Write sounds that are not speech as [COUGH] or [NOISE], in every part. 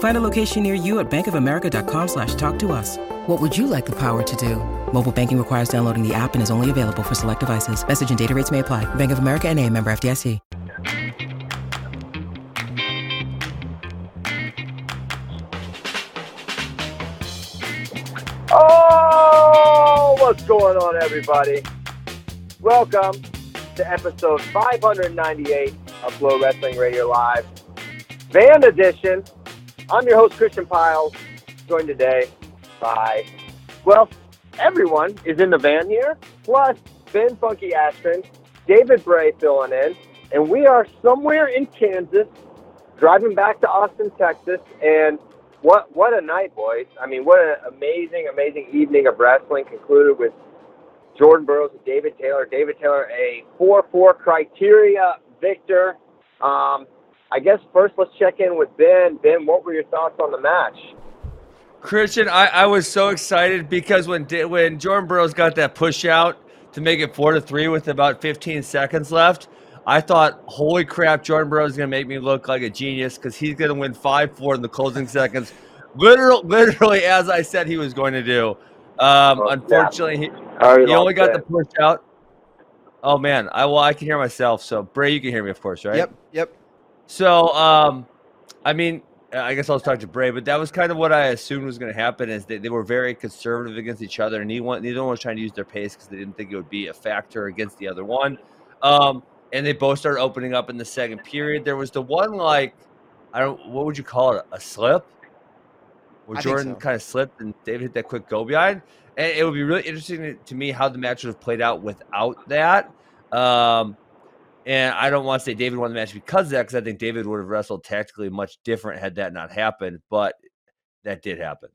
Find a location near you at bankofamerica.com slash talk to us. What would you like the power to do? Mobile banking requires downloading the app and is only available for select devices. Message and data rates may apply. Bank of America and a member FDIC. Oh, what's going on, everybody? Welcome to episode 598 of FloWrestling Radio Live, Van Edition. I'm your host, Christian Pyles, joined today by, well, everyone is in the van here, plus Ben Funky Askren, David Bray filling in, and we are somewhere in Kansas, driving back to Austin, Texas, and what what a night, boys! I mean, what an amazing, amazing evening of wrestling concluded with Jordan Burroughs and David Taylor. David Taylor, a four-four criteria victor. Um, I guess first let's check in with Ben. Ben, what were your thoughts on the match? Christian, I, I was so excited because when when Jordan Burroughs got that push out to make it four to three with about 15 seconds left, I thought, holy crap, Jordan Burroughs is going to make me look like a genius because he's going to win 5 4 in the closing seconds. Literally, [LAUGHS] literally, as I said he was going to do. Um, Oh, unfortunately, he, he only got the push out. Oh, man. I Well, I can hear myself. So, Bray, you can hear me, of course, right? Yep, yep. So, um, I mean, I guess I'll talk to Bray, but that was kind of what I assumed was going to happen. Is they, they were very conservative against each other, and neither one, neither one was trying to use their pace because they didn't think it would be a factor against the other one. Um, and they both started opening up in the second period. There was the one like, I don't, what would you call it, a slip, where I Jordan so. kind of slipped and David hit that quick go behind. And it would be really interesting to- to me how the match would have played out without that. Um, and I don't want to say David won the match because of that, because I think David would have wrestled tactically much different had that not happened. But that did happen.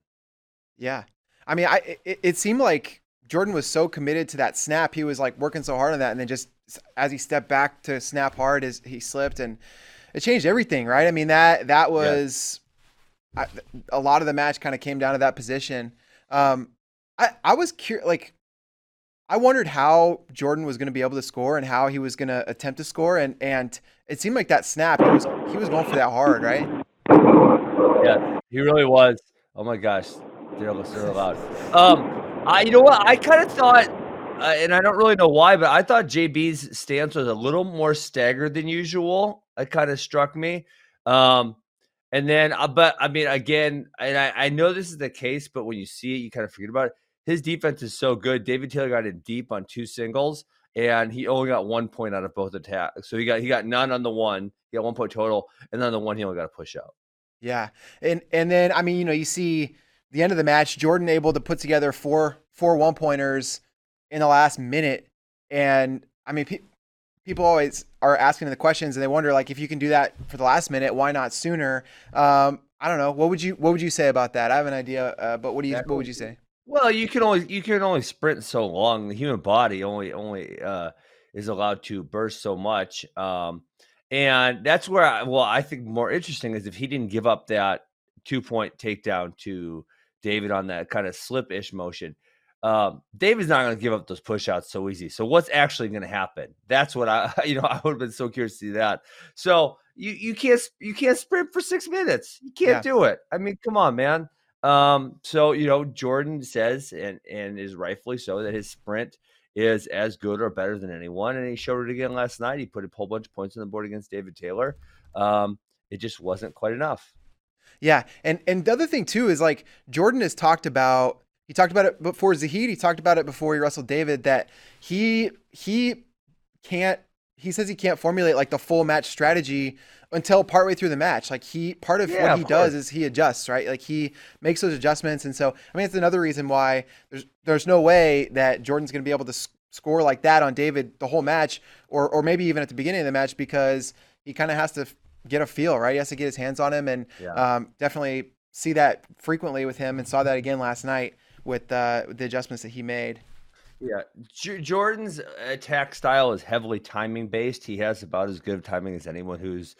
Yeah. I mean, I it, it seemed like Jordan was so committed to that snap. He was like working so hard on that, and then just as he stepped back to snap hard, as he slipped, and it changed everything, right? I mean that that was I, a lot of the match kind of came down to that position. Um, I I was curious, like. I wondered how Jordan was going to be able to score and how he was going to attempt to score, and and it seemed like that snap he was he was going for that hard, right? Yeah, he really was. Oh my gosh, they're almost so loud. Um, I you know what? I kind of thought, uh, and I don't really know why, but I thought JB's stance was a little more staggered than usual. It kind of struck me. Um, and then, uh, but I mean, again, and I, I know this is the case, but when you see it, you kind of forget about it. His defense is so good. David Taylor got in deep on two singles, and he only got one point out of both attacks. So he got he got none on the one. He got one point total, and then on the one he only got a push out. Yeah, and and then I mean, you know, you see the end of the match, Jordan able to put together four four one pointers in the last minute, and I mean, pe- people always are asking the questions, and they wonder like if you can do that for the last minute, why not sooner? Um, I don't know. What would you What would you say about that? I have an idea, uh, but what do you What would you say? Well, you can only you can only sprint so long. The human body only only uh, is allowed to burst so much, um, and that's where I, well I think more interesting is if he didn't give up that two point takedown to David on that kind of slip ish motion. Um, David's not going to give up those pushouts so easy. So what's actually going to happen? That's what I [LAUGHS] you know I would have been so curious to see that. So you you can't you can't sprint for six minutes. You can't Yeah. do it. I mean, come on, man. Um, so you know, Jordan says, and and is rightfully so, that his sprint is as good or better than anyone, and he showed it again last night. He put a whole bunch of points on the board against David Taylor. Um, it just wasn't quite enough. Yeah, and and the other thing too is like Jordan has talked about. He talked about it before Zahid. He talked about it before he wrestled David. That he he can't he says he can't formulate like the full match strategy until partway through the match. Like he part of Yeah, what he of does is he adjusts, right? Like he makes those adjustments, and so I mean it's another reason why there's there's no way that Jordan's going to be able to s- score like that on David the whole match, or or maybe even at the beginning of the match because he kind of has to f- get a feel, right? He has to get his hands on him, and Yeah. um, definitely see that frequently with him, and saw that again last night with uh, with the adjustments that he made. Yeah, J- Jordan's attack style is heavily timing based. He has about as good of timing as anyone who's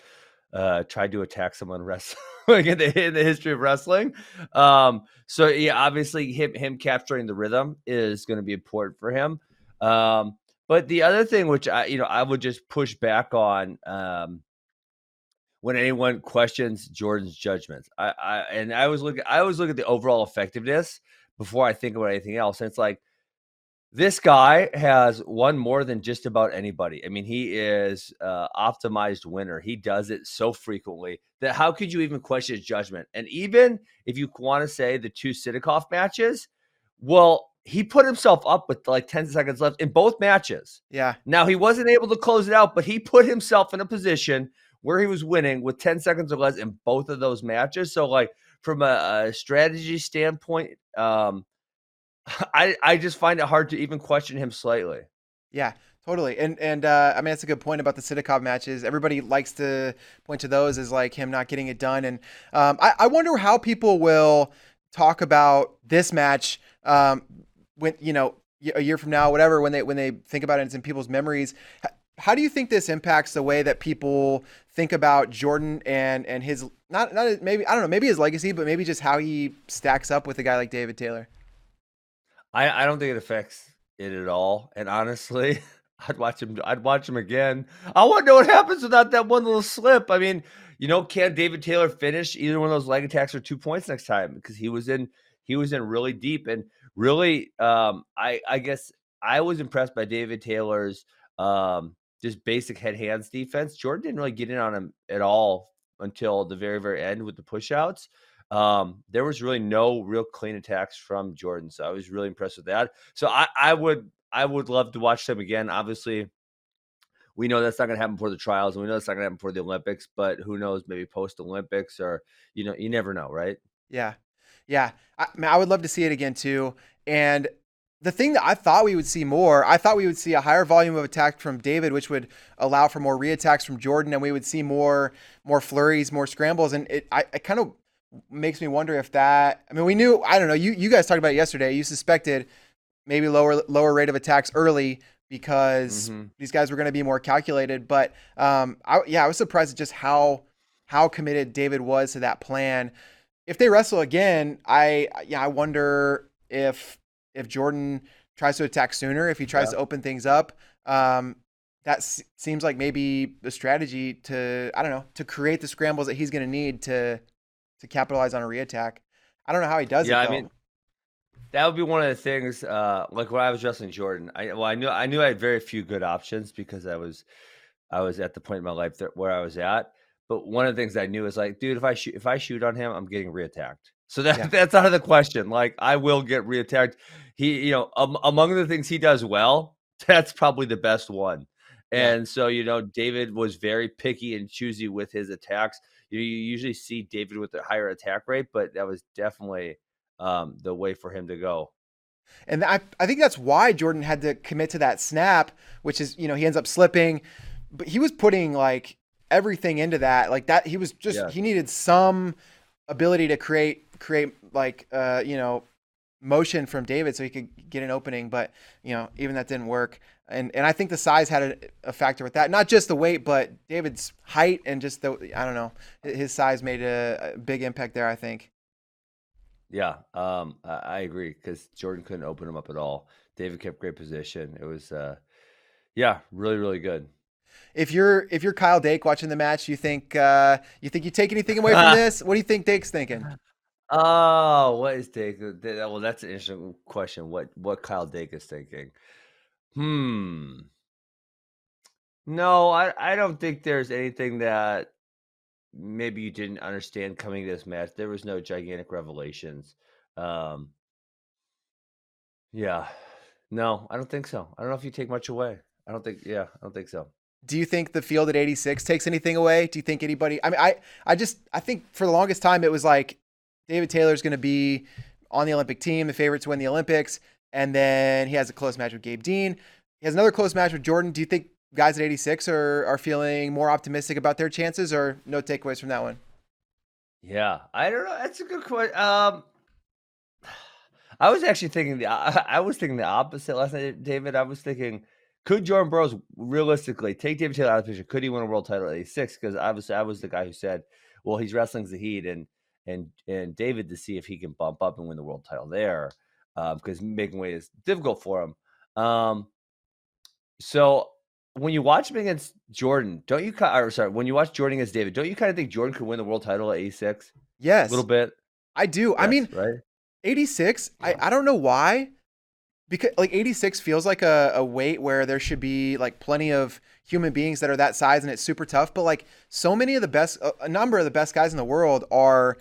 uh, tried to attack someone wrestling [LAUGHS] in the, in the history of wrestling. Um, so yeah, obviously him him capturing the rhythm is going to be important for him. Um, but the other thing, which I you know I would just push back on. Um, when anyone questions Jordan's judgments, I, I and I was look I always look at the overall effectiveness before I think about anything else. And it's like this guy has won more than just about anybody. I mean, he is uh, optimized winner. He does it so frequently that how could you even question his judgment? And even if you want to say the two Sidakov matches, well, he put himself up with like 10 seconds left in both matches. Yeah, Now, he wasn't able to close it out, but he put himself in a position where he was winning with 10 seconds or less in both of those matches. So, like, from a, a strategy standpoint, um, [LAUGHS] I, I just find it hard to even question him slightly. Yeah, totally. And and uh, I mean that's a good point about the Sidakov matches. Everybody likes to point to those as like him not getting it done. And um, I, I wonder how people will talk about this match um, when you know a year from now, whatever, when they when they think about it, it's in people's memories. How do you think this impacts the way that people think about Jordan and and his not not maybe I don't know maybe his legacy, but maybe just how he stacks up with a guy like David Taylor? I, I don't think it affects it at all. And honestly, [LAUGHS] I'd watch him. I'd watch him again. I want to know what happens without that one little slip. I mean, you know, can David Taylor finish either one of those leg attacks for two points next time? Because he was in he was in really deep and really. Um, I I guess I was impressed by David Taylor's um just basic head hands defense. Jordan didn't really get in on him at all until the very very end with the push outs. Um, there was really no real clean attacks from Jordan, so I was really impressed with that. So I, I would I would love to watch them again. Obviously, we know that's not going to happen before the trials, and we know that's not going to happen before the Olympics. But who knows? Maybe post Olympics, or you know, you never know, right? Yeah. Yeah. I, I mean, I would love to see it again too. And the thing that I thought we would see more, I thought we would see a higher volume of attack from David, which would allow for more reattacks from Jordan, and we would see more more flurries, more scrambles. And it, I, it kind of makes me wonder if that. I mean, we knew. I don't know. You you guys talked about it yesterday. You suspected maybe lower lower rate of attacks early because Mhm. these guys were going to be more calculated. But um, I, yeah, I was surprised at just how how committed David was to that plan. If they wrestle again, I yeah, I wonder if if Jordan tries to attack sooner, if he tries Yeah. to open things up. Um, that s- seems like maybe the strategy to I don't know to create the scrambles that he's going to need to to capitalize on a reattack. I don't know how he does Yeah, it. I mean, that would be one of the things. Uh, like when I was wrestling Jordan, I well, I knew I knew I had very few good options because I was I was at the point in my life that where I was at. But one of the things I knew is like, dude, if I shoot if I shoot on him, I'm getting reattacked. So that Yeah. [LAUGHS] that's out of the question. Like I will get reattacked. He, you know, um, among the things he does well, [LAUGHS] that's probably the best one. Yeah. And so, you know, David was very picky and choosy with his attacks. You, you usually see David with a higher attack rate, but that was definitely um, the way for him to go. And I, I think that's why Jordan had to commit to that snap, which is, you know, he ends up slipping, but he was putting like everything into that. Like that, he was just, Yeah. he needed some ability to create, create like, uh, you know, motion from David so he could get an opening. But, you know, even that didn't work. And, and I think the size had a, a factor with that. Not just the weight, but David's height and just the, I don't know, his size made a, a big impact there, I think. Yeah, um, I, agree because Jordan couldn't open him up at all. David kept great position. It was, uh, yeah, really, really good. If you're if you're Kyle Dake watching the match, you think uh, you think you take anything away from [LAUGHS] this? What do you think Dake's thinking? Oh, what is Dake? th- Well, that's an interesting question. What what Kyle Dake is thinking? Hmm. No, I I don't think there's anything that maybe you didn't understand coming to this match. There was no gigantic revelations. Um. Yeah. No, I don't think so. I don't know if you take much away. I don't think. Yeah, I don't think so. do you think the field at 86 takes anything away? Do you think anybody? I mean, I I just I think for the longest time it was like David Taylor's going to be on the Olympic team, the favorite to win the Olympics, and then he has a close match with Gabe Dean. He has another close match with Jordan. Do you think guys at 86 are are feeling more optimistic about their chances, or no takeaways from that one? Yeah, I don't know. That's a good question. Um, [SIGHS] I was actually thinking the [LAUGHS] I, was thinking the opposite last night, David. I was thinking, could Jordan Burroughs realistically take David Taylor out of the picture? Could he win a world title at 86? Because I was I was the guy who said, well, he's wrestling Zahid and and and David to see if he can bump up and win the world title there, because um, making weight is difficult for him. Um, so when you watch him against Jordan, don't you? Or sorry, when you watch Jordan against David, don't you kind of think Jordan could win the world title at 86? Yes, a little bit. I do. Yes, I mean, right? 86. Yeah. I I don't know why, because like 86 feels like a, a weight where there should be like plenty of human beings that are that size and it's super tough. But like so many of the best, a number of the best guys in the world are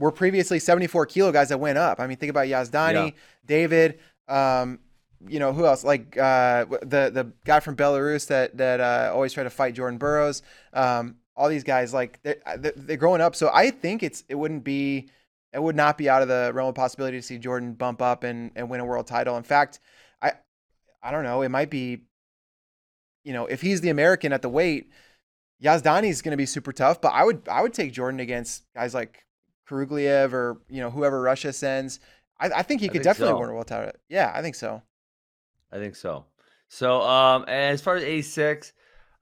were previously 74 kilo guys that went up. I mean, think about Yazdani, yeah. David. Um, you know who else? Like uh, the the guy from Belarus that that uh, always tried to fight Jordan Burroughs. Um, all these guys like they're, they're growing up. So I think it's it wouldn't be it would not be out of the realm of possibility to see Jordan bump up and, and win a world title. In fact, I I don't know. It might be, you know, if he's the American at the weight, Yazdani is going to be super tough. But I would I would take Jordan against guys like Kurugliev or you know whoever Russia sends. I, I think he could think definitely so. win a world title. Yeah, I think so. I think so. So um, as far as A six,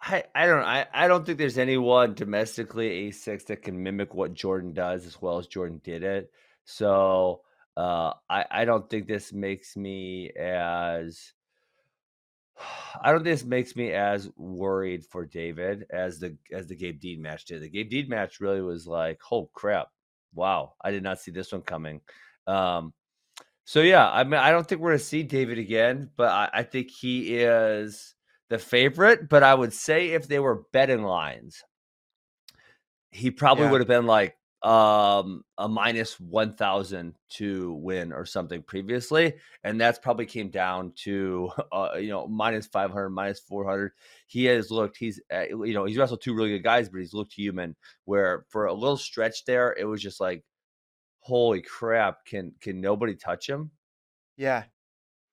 I, I don't I, I don't think there's anyone domestically A6 that can mimic what Jordan does as well as Jordan did it. So uh, I I don't think this makes me as [SIGHS] I don't think this makes me as worried for David as the as the Gabe Dean match did. The Gabe Dean match really was like, oh crap, wow, I did not see this one coming. Um, so yeah, I mean, I don't think we're gonna see David again, but I, I think he is the favorite. But I would say if they were betting lines, he probably yeah. would have been like um a minus 1000 to win or something previously and that's probably came down to [LAUGHS] uh you know minus 500 minus 400 he has looked he's uh, you know he's wrestled two really good guys but he's looked human where for a little stretch there it was just like holy crap can can nobody touch him? Yeah.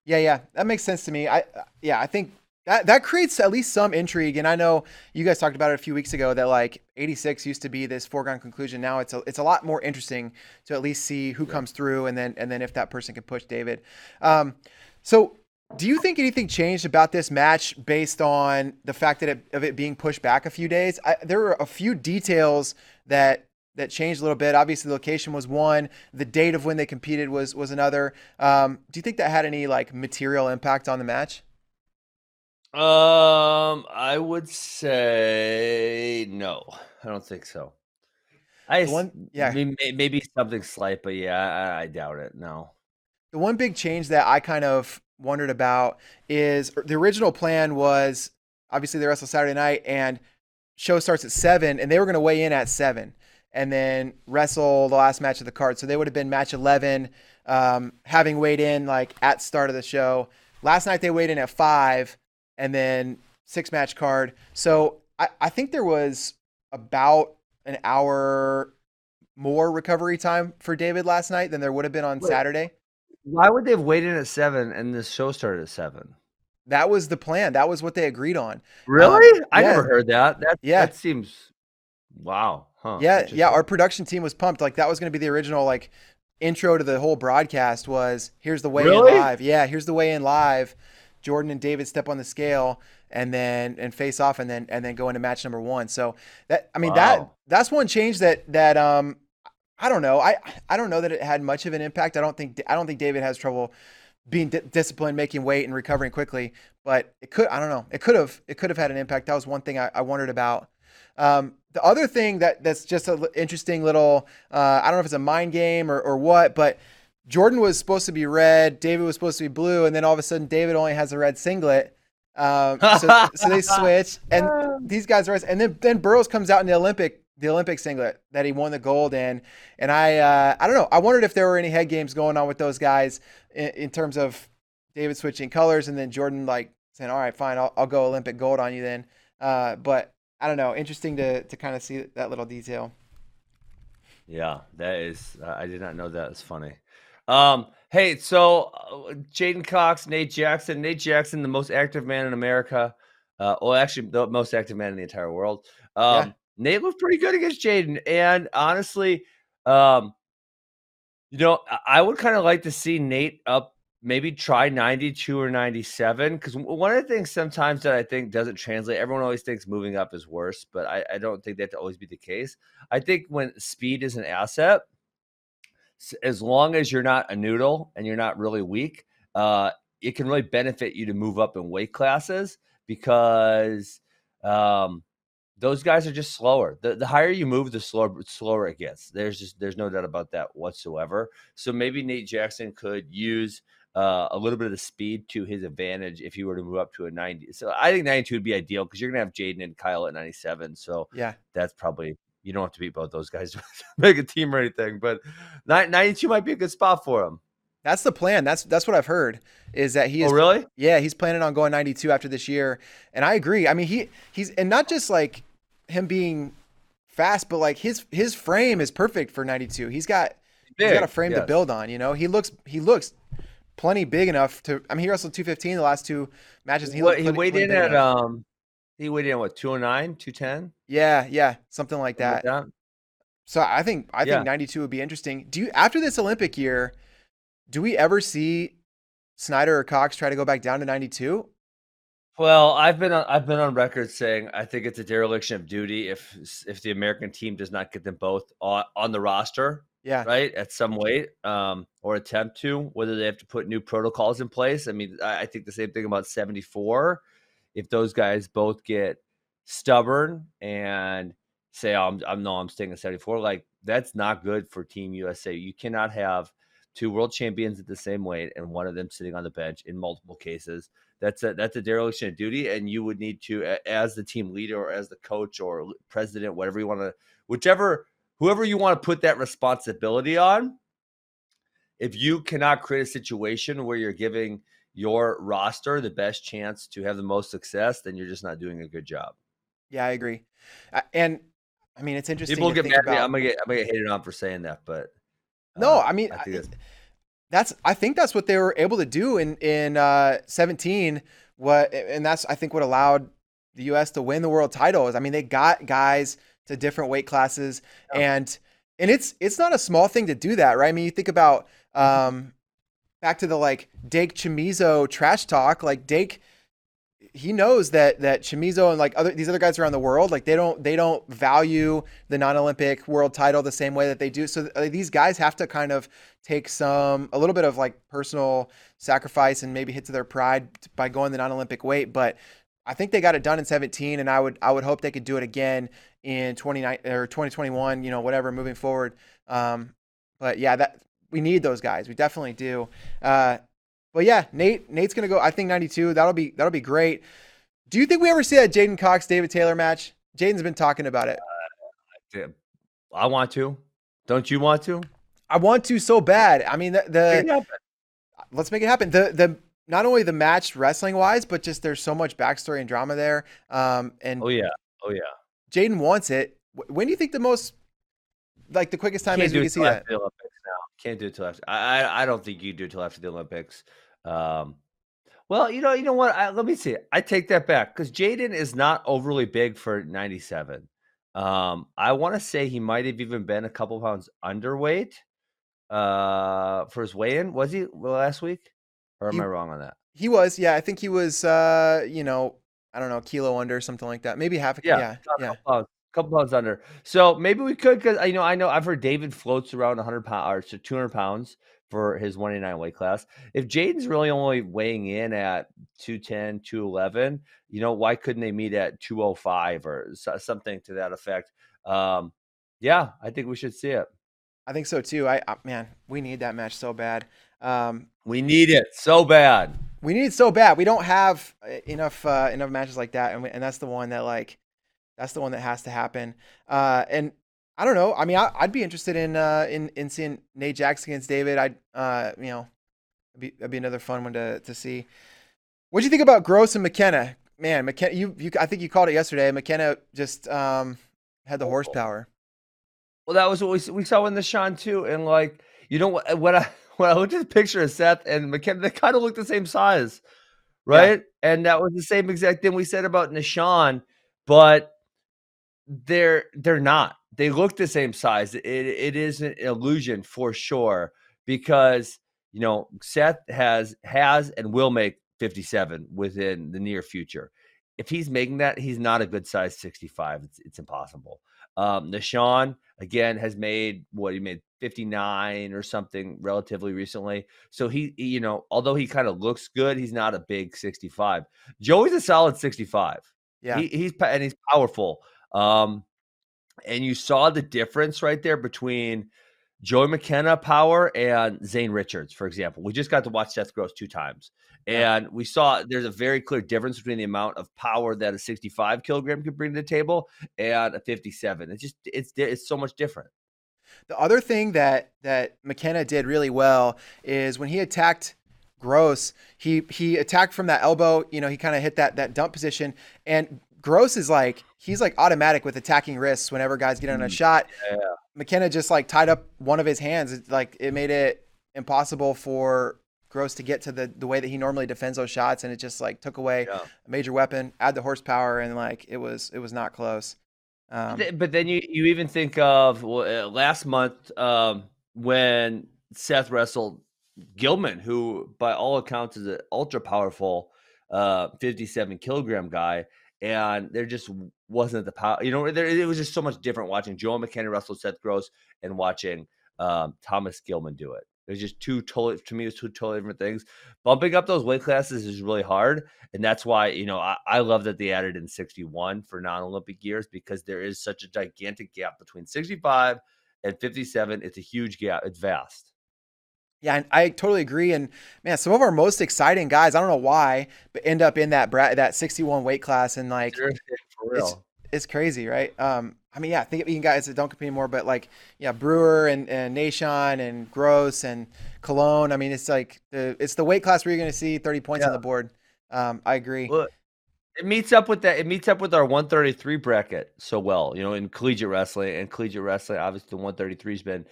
Yeah yeah that makes sense to me. I uh, yeah i think that that creates at least some intrigue. And I know you guys talked about it a few weeks ago that like 86 used to be this foregone conclusion. Now it's a, it's a lot more interesting to at least see who comes through and then and then if that person can push David. Um, so do you think anything changed about this match based on the fact that it, of it being pushed back a few days? I, there were a few details that that changed a little bit. Obviously, the location was one. The date of when they competed was was another. Um, do you think that had any like material impact on the match? Um, I would say no. I don't think so. I one, yeah, maybe, maybe, something slight, but yeah, I, I doubt it. No. The one big change that I kind of wondered about is the original plan was obviously they wrestle Saturday night and show starts at seven, and they were going to weigh in at seven and then wrestle the last match of the card. So they would have been match eleven, um, having weighed in like at start of the show. Last night they weighed in at five and then six match card. So I, I think there was about an hour more recovery time for David last night than there would have been on Wait, Saturday. Why would they have waited at seven and this show started at seven? That was the plan. That was what they agreed on. Really? Um, I yeah. never heard that. That yeah. that seems wow. Huh. Yeah, yeah. Our production team was pumped. Like that was going to be the original like intro to the whole broadcast. Was here's the way really? in live. Yeah, here's the way in live. Jordan and David step on the scale and then and face off and then and then go into match number one. So that I mean wow. that that's one change that that um I don't know I I don't know that it had much of an impact. I don't think I don't think David has trouble being d- disciplined, making weight, and recovering quickly. But it could I don't know it could have it could have had an impact. That was one thing I, I wondered about. Um, the other thing that that's just an interesting little uh, I don't know if it's a mind game or or what, but Jordan was supposed to be red, David was supposed to be blue, and then all of a sudden David only has a red singlet. Um, so, so they [LAUGHS] switch, and [SIGHS] these guys are, and then then Burroughs comes out in the Olympic the Olympic singlet that he won the gold in, and I uh, I don't know. I wondered if there were any head games going on with those guys in, in terms of David switching colors, and then Jordan like saying, "All right, fine, I'll, I'll go Olympic gold on you then." Uh, but I don't know. Interesting to to kind of see that little detail. Yeah, that is. Uh, I did not know that. It's funny. Um, hey, so uh, J'den Cox, Nate Jackson, Nate Jackson, the most active man in America. Uh, well, actually, the most active man in the entire world. Um, yeah. Nate looked pretty good against J'den, and honestly, um, you know, I would kind of like to see Nate up maybe try 92 or 97 because one of the things sometimes that i think doesn't translate everyone always thinks moving up is worse but I, I, don't think that to always be the case i think when speed is an asset as long as you're not a noodle and you're not really weak uh, it can really benefit you to move up in weight classes because um, those guys are just slower. The, the higher you move, the slower slower it gets. There's just there's no doubt about that whatsoever. So maybe Nate Jackson could use uh, a little bit of the speed to his advantage if he were to move up to a 90. So I think 92 would be ideal because you're going to have J'den and Kyle at 97. So yeah, that's probably, you don't have to beat both those guys [LAUGHS] to make a team or anything, but 92 might be a good spot for him. That's the plan. That's that's what I've heard. Is that he is oh, really? Yeah, he's planning on going 92 after this year, and I agree. I mean, he he's and not just like him being fast, but like his his frame is perfect for 92. He's got Big, he's got a frame yes. to build on. You know, he looks he looks plenty big enough to. I mean, he wrestled 215 the last two matches. He, what, he weighed in at enough. um, he weighed in what 209, 210. Yeah, yeah, something like that. Like that. So I think I yeah. think 92 would be interesting. Do you after this Olympic year, do we ever see Snyder or Cox try to go back down to 92? Well, I've been on, I've been on record saying I think it's a dereliction of duty if if the American team does not get them both on, on the roster yeah. Right. At some weight, um, or attempt to, whether they have to put new protocols in place. I mean, I, I think the same thing about 74. If those guys both get stubborn and say, oh, I'm, I'm no, I'm staying at 74, like that's not good for Team USA. You cannot have two world champions at the same weight and one of them sitting on the bench in multiple cases. That's a that's a dereliction of duty, and you would need to, as the team leader or as the coach or president, whatever you want to, whichever whoever you want to put that responsibility on, if you cannot create a situation where you're giving your roster the best chance to have the most success, then you're just not doing a good job. Yeah, I agree. And I mean, it's interesting. People get mad at me. I'm gonna get I'm gonna get hated on for saying that, but uh, no, I mean, I that's, that's I think that's what they were able to do in in uh, 17. What and that's I think what allowed the U.S. to win the world title is I mean they got guys to different weight classes yeah. and and it's it's not a small thing to do that right i mean you think about mm-hmm. um back to the like Dake Chamizo trash talk like Dake he knows that that Chamizo and like other these other guys around the world like they don't they don't value the non-Olympic world title the same way that they do. So uh, these guys have to kind of take some a little bit of like personal sacrifice and maybe hit to their pride by going the non-Olympic weight. But I think they got it done in 17, and I would I would hope they could do it again in 29 or 2021. You know, whatever moving forward. Um, but yeah, that we need those guys. We definitely do. Uh, but yeah, Nate Nate's gonna go. I think 92. That'll be that'll be great. Do you think we ever see that J'den Cox David Taylor match? J'den's been talking about it. Uh, I want to. Don't you want to? I want to so bad. I mean, the, the let's make it happen. The the not only the match wrestling wise, but just there's so much backstory and drama there. Um, and oh yeah, oh yeah, J'den wants it. When do you think the most, like the quickest time is we can see that? The Olympics now. Can't do it till after. I, I, don't think you do it till after the Olympics. Um, well, you know, you know what? I, let me see. I take that back because J'den is not overly big for 97. Um, I want to say he might have even been a couple pounds underweight uh, for his weigh-in. Was he last week? Or am he, I wrong on that? He was, yeah. I think he was, uh, you know, I don't know, kilo under, something like that. Maybe half a yeah, yeah, yeah. Couple pounds, under. So maybe we could, because you know, I know I've heard David floats around 100 pounds or 200 pounds for his 189 weight class. If J'den's really only weighing in at 210, 211, you know, why couldn't they meet at 205 or something to that effect? Um, yeah, I think we should see it. I think so too. I, I man, we need that match so bad. Um, we need it so bad. We need it so bad. We don't have uh, enough uh, enough matches like that, and, we, and that's the one that like that's the one that has to happen. Uh, and I don't know. I mean, I, would be interested in uh, in in seeing Nate Jackson against David. I'd uh, you know, it'd be, it'd be another fun one to to see. What do you think about Gross and McKenna? man, McKenna, you, you, I think you called it yesterday. McKenna just um, had the horsepower. Well, that was what we, we saw in the Nahshon too, and like you know what when I [LAUGHS] when I looked at the picture of Seth and McKenna, they kind of looked the same size, right? Yeah. And that was the same exact thing we said about Nahshon, but they're they're not. They look the same size. It it is an illusion for sure because you know Seth has has and will make 57 within the near future. If he's making that, he's not a good size 65. It's it's impossible. Um, Nahshon again has made what he made 59 or something relatively recently. So he, he you know, although he kind of looks good, he's not a big 65. Joey's a solid 65. Yeah, he, he's and he's powerful. Um, and you saw the difference right there between Joey McKenna power and Zane Richards, for example. We just got to watch Seth Gross two times, and we saw there's a very clear difference between the amount of power that a 65 kilogram could bring to the table and a 57. It's just it's it's so much different. The other thing that that McKenna did really well is when he attacked Gross, he he attacked from that elbow. You know, he kind of hit that that dump position, and Gross is like he's like automatic with attacking wrists whenever guys get on a mm, shot. Yeah. McKenna just like tied up one of his hands. It, like it made it impossible for Gross to get to the the way that he normally defends those shots, and it just like took away yeah. a major weapon, add the horsepower, and like it was it was not close. Um, but then you you even think of well, uh, last month um, when Seth wrestled Gilman, who by all accounts is an ultra powerful uh, 57 kilogram guy and there just wasn't the power. You know, there, it was just so much different watching Joey McKenna wrestle Seth Gross and watching um, Thomas Gilman do it. It was just two totally to me. It was two totally different things. Bumping up those weight classes is really hard, and that's why you know I, I love that they added in 61 for non-Olympic years because there is such a gigantic gap between 65 and 57. It's a huge gap. It's vast. Yeah, I totally agree. And man, some of our most exciting guys, I don't know why, but end up in that bra- that 61 weight class, and like it's, it's crazy, right? Um, I mean, yeah, think of guys that don't compete anymore, but like, yeah, Brewer and, and Nahshon and Gross and Colon. I mean, it's like the it's the weight class where you're going to see 30 points yeah. on the board. Um, I agree. Well, it meets up with that. It meets up with our 133 bracket so well, you know, in collegiate wrestling and collegiate wrestling. Obviously, the 133 has been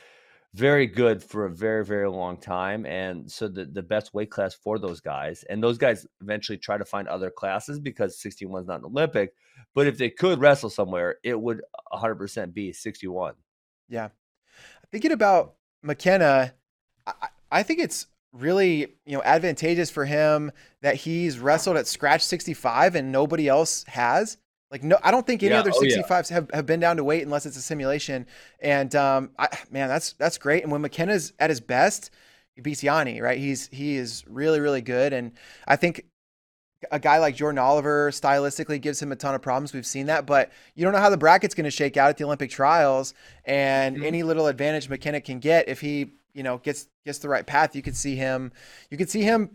very good for a very very long time and so the, the best weight class for those guys and those guys eventually try to find other classes because 61 is not an olympic but if they could wrestle somewhere it would 100% be 61 yeah. Thinking about mckenna I, I think it's really you know advantageous for him that he's wrestled at scratch 65 and nobody else has like no, I don't think any yeah. other 65s oh, yeah. have, have been down to weight unless it's a simulation. And um, I, man, that's that's great. And when McKenna's at his best, he beats Yianni, right? He's he is really really good. And I think a guy like Jordan Oliver stylistically gives him a ton of problems. We've seen that, but you don't know how the bracket's going to shake out at the Olympic trials. And mm-hmm. any little advantage McKenna can get if he you know gets gets the right path, you could see him. You could see him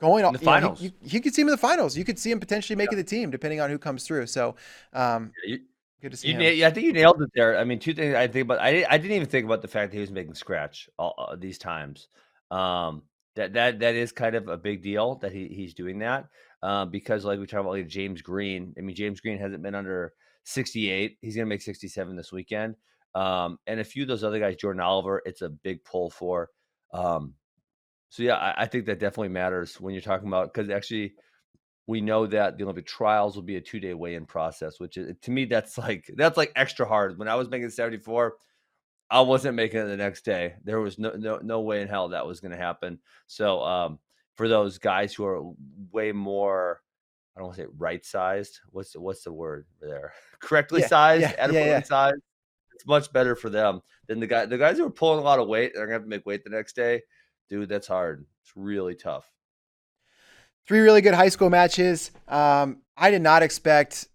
going on the finals. Know, you, you, could see him in the finals. You could see him potentially making yeah. the team depending on who comes through. So, um, yeah, you, good to see him. Na- I think you nailed it there. I mean, two things I think about. I I didn't even think about the fact that he was making scratch all uh, these times. Um, that that that is kind of a big deal that he he's doing that. Um, because like we talked about like James Green. I mean, James Green hasn't been under 68. He's gonna make 67 this weekend. Um, and a few of those other guys, Jordan Oliver, it's a big pull for. Um, so yeah, I, I think that definitely matters when you're talking about because actually we know that the Olympic trials will be a two day weigh in process, which is to me that's like that's like extra hard. When I was making 74, I wasn't making it the next day. There was no no no way in hell that was going to happen. So um, for those guys who are way more, I don't want to say right sized. What's what's the word there? [LAUGHS] Correctly yeah, sized, yeah, adequately yeah, sized. It's much better for them than the guy. The guys who are pulling a lot of weight, they're gonna have to make weight the next day dude, that's hard. It's really tough. Three really good high school matches. Um, I did not expect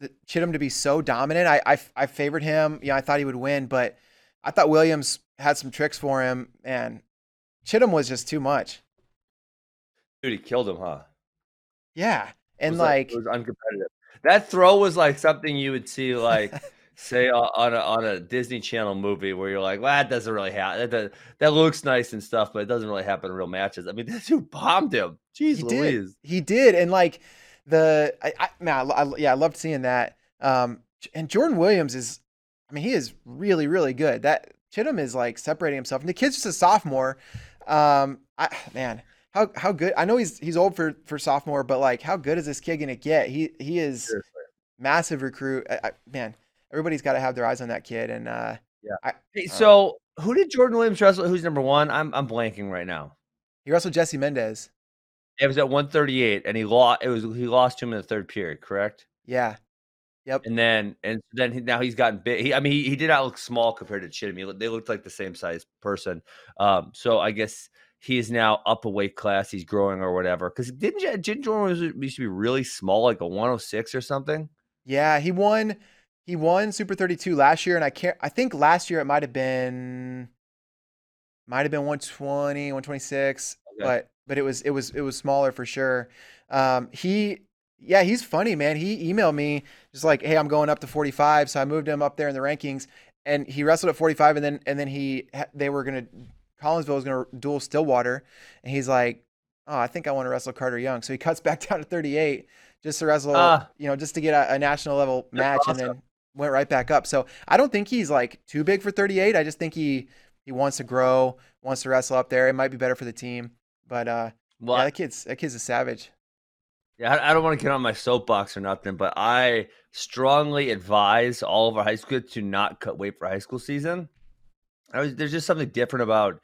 the, Chittum to be so dominant. I, I, I favored him. Yeah, I thought he would win, but I thought Williams had some tricks for him, and Chittum was just too much. Dude, he killed him, huh? Yeah, and like, like it was uncompetitive. That throw was like something you would see like [LAUGHS] say on a on a Disney Channel movie where you're like, well, that doesn't really happen. That, that looks nice and stuff, but it doesn't really happen in real matches. I mean, [LAUGHS] this dude bombed him. Jeez, he Louise. Did. He did, and like the I, I man, I, I, yeah, I loved seeing that. Um, and Jordan Williams is, I mean, he is really, really good. That Chittum is like separating himself, and the kid's just a sophomore. Um, I [SIGHS] man, how how good? I know he's he's old for for sophomore, but like, how good is this kid gonna get? He he is Seriously. massive recruit. I, man, everybody's got to have their eyes on that kid. And uh, yeah. I, hey, uh, so who did Jordan Williams wrestle? Who's number one? I'm I'm blanking right now. He wrestled Jesse Mendez. It was at 138, and he lost. It was he lost to him in the third period, correct? Yeah. Yep. And then and then he, now he's gotten big. He, I mean, he, he did not look small compared to Chittum. He, they looked like the same size person. Um, so I guess he is now up a weight class. He's growing or whatever. Because didn't didn't Jordan was, used to be really small, like a 106 or something? Yeah, he won. He won Super 32 last year, and I can't. I think last year it might have been, might have been 120, 126, okay. but but it was it was it was smaller for sure. Um, he yeah, he's funny, man. He emailed me just like, "Hey, I'm going up to 45," so I moved him up there in the rankings, and he wrestled at 45, and then and then he they were gonna Collinsville was gonna duel Stillwater, and he's like, "Oh, I think I want to wrestle Carter Young," so he cuts [LAUGHS] back down to 38 just to wrestle, uh, you know, just to get a, a national level match, awesome. and then went right back up. So I don't think he's like too big for 38. I just think he he wants to grow, wants to wrestle up there. It might be better for the team, but uh, well, yeah, that kid's that kid's a savage. Yeah, I, don't want to get on my soapbox or nothing, but I strongly advise all of our high school to not cut weight for high school season. Was, there's just something different about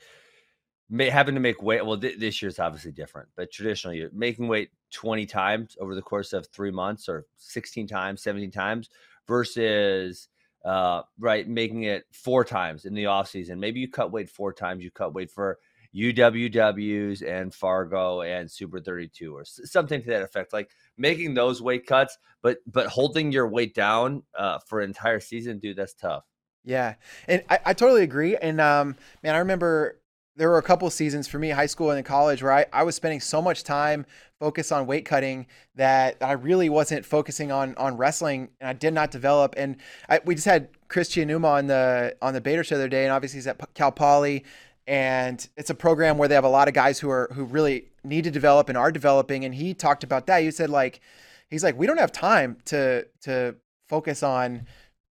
may, having to make weight. Well, th- this year's obviously different, but traditionally, you're making weight 20 times over the course of three months or 16 times, 17 times versus uh, right making it four times in the off season. Maybe you cut weight four times. You cut weight for UWWs and Fargo and Super 32 or something to that effect. Like making those weight cuts, but but holding your weight down uh, for an entire season, dude, that's tough. Yeah, and I, I totally agree. And um, man, I remember there were a couple seasons for me, high school and in college, where I, I was spending so much time focused on weight cutting that I really wasn't focusing on on wrestling, and I did not develop. And I, we just had Chris Chianuma on the on the Bader show the other day, and obviously he's at Cal Poly and it's a program where they have a lot of guys who are who really need to develop and are developing and he talked about that he said like he's like we don't have time to to focus on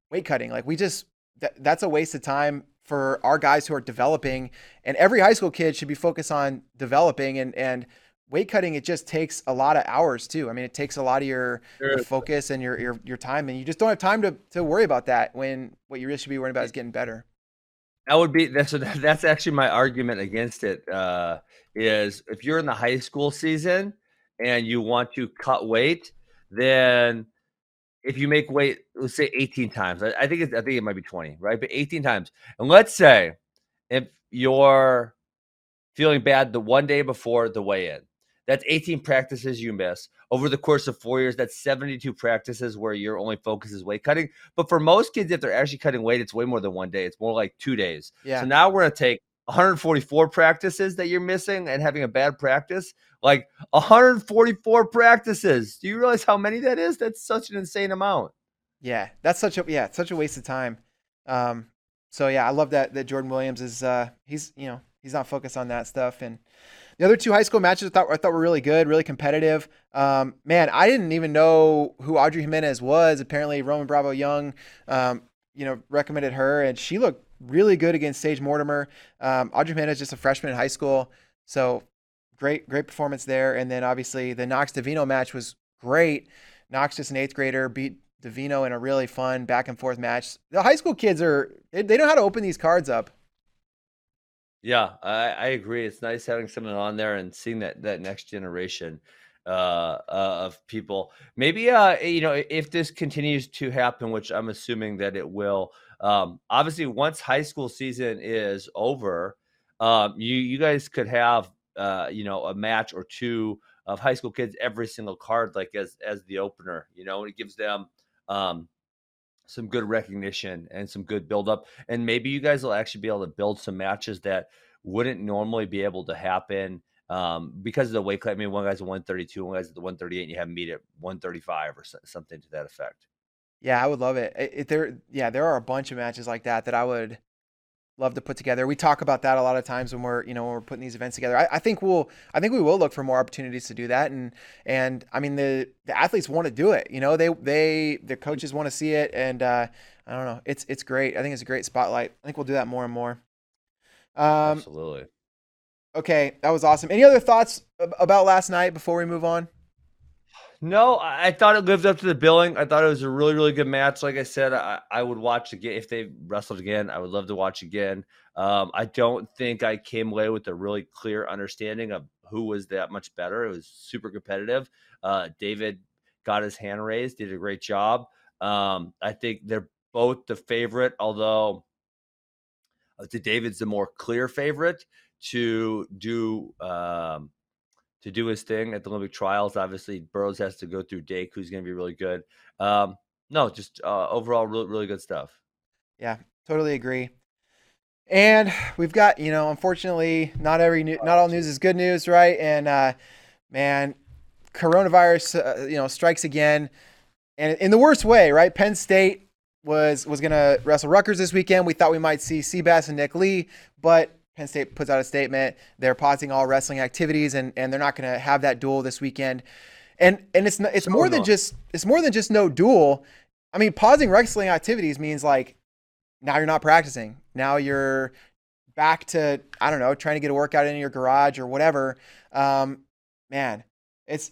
weight cutting like we just that, that's a waste of time for our guys who are developing and every high school kid should be focused on developing and and weight cutting it just takes a lot of hours too i mean it takes a lot of your, your focus and your, your your time and you just don't have time to to worry about that when what you really should be worrying about is getting better that would be that's [LAUGHS] that's actually my argument against it. Uh, is if you're in the high school season and you want to cut weight, then if you make weight, let's say 18 times, I, I think it, I think it might be 20, right? But 18 times, and let's say if you're feeling bad the one day before the weigh-in, that's 18 practices you miss over the course of four years. That's 72 practices where your only focus is weight cutting. But for most kids, if they're actually cutting weight, it's way more than one day. It's more like two days. Yeah. So now we're gonna take 144 practices that you're missing and having a bad practice. Like 144 practices. Do you realize how many that is? That's such an insane amount. Yeah, that's such a yeah, such a waste of time. Um, so yeah, I love that that Jordan Williams is uh he's you know he's not focused on that stuff and the other two high school matches I thought, I thought were really good, really competitive. Um, man, I didn't even know who Audrey Jimenez was. Apparently, Roman Bravo Young, um, you know, recommended her, and she looked really good against Sage Mortimer. Um, Audrey Jimenez just a freshman in high school, so great, great performance there. And then obviously the Knox Davino match was great. Knox, just an eighth grader, beat Davino in a really fun back and forth match. The high school kids are they know how to open these cards up. Yeah, I, I agree. It's nice having someone on there and seeing that that next generation uh, uh, of people. Maybe uh, you know, if this continues to happen, which I'm assuming that it will. Um, obviously, once high school season is over, um, you you guys could have uh, you know a match or two of high school kids every single card, like as as the opener. You know, and it gives them um, some good recognition and some good build up. And maybe you guys will actually be able to build some matches that wouldn't normally be able to happen um, because of the weight cut. I mean, one guy's at 132, one guy's at the 138, and you have meet at 135 or something to that effect. Yeah, I would love it. it there, yeah, there are a bunch of matches like that that I would, love to put together. We talk about that a lot of times when we're you know when we're putting these events together. I, I think we'll I think we will look for more opportunities to do that. And and I mean the the athletes want to do it. You know they they the coaches want to see it. And uh, I don't know. It's it's great. I think it's a great spotlight. I think we'll do that more and more. Um, Absolutely. Okay, that was awesome. Any other thoughts about last night before we move on? No, I thought it lived up to the billing. I thought it was a really, really good match. Like I said, I, I would watch again if they wrestled again. I would love to watch again. Um, I don't think I came away with a really clear understanding of who was that much better. It was super competitive. Uh, David got his hand raised, did a great job. Um, I think they're both the favorite, although uh, David's the more clear favorite to do um, to do his thing at the Olympic trials. Obviously, Burroughs has to go through Dake, who's going to be really good. Um, no, just uh, overall, really, really good stuff. Yeah, totally agree. And we've got, you know, unfortunately, not every new, not all news is good news, right? And uh, man, coronavirus, uh, you know, strikes again, and in the worst way, right? Penn State was was going to wrestle Rutgers this weekend. We thought we might see Seabass and Nick Lee, but Penn State puts out a statement. They're pausing all wrestling activities, and, and they're not going to have that duel this weekend. And and it's it's so more than just it's more than just no duel. I mean, pausing wrestling activities means like now you're not practicing. Now you're back to I don't know trying to get a workout in your garage or whatever. Um, man, it's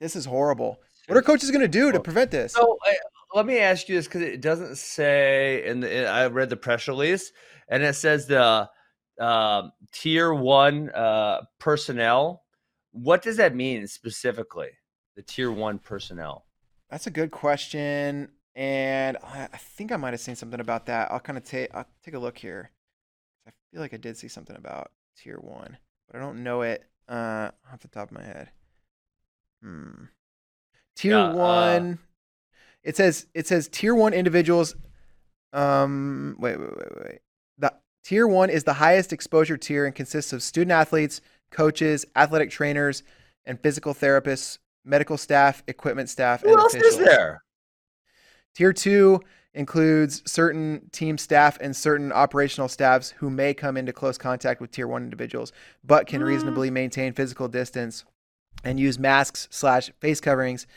this is horrible. What are coaches going to do to prevent this? So uh, let me ask you this because it doesn't say in. I read the press release and it says the um, tier one uh, personnel. What does that mean specifically? The tier one personnel. That's a good question, and I, I think I might have seen something about that. I'll kind of take I'll take a look here. I feel like I did see something about tier one, but I don't know it uh, off the top of my head. Hmm. Tier uh one. Uh, it says it says tier one individuals. Um. Wait. Wait. Wait. Wait. Tier one is the highest exposure tier and consists of student athletes, coaches, athletic trainers, and physical therapists, medical staff, equipment staff, Who and else officials. is there? Tier two includes certain team staff and certain operational staffs who may come into close contact with tier one individuals, but can mm. reasonably maintain physical distance and use masks slash face coverings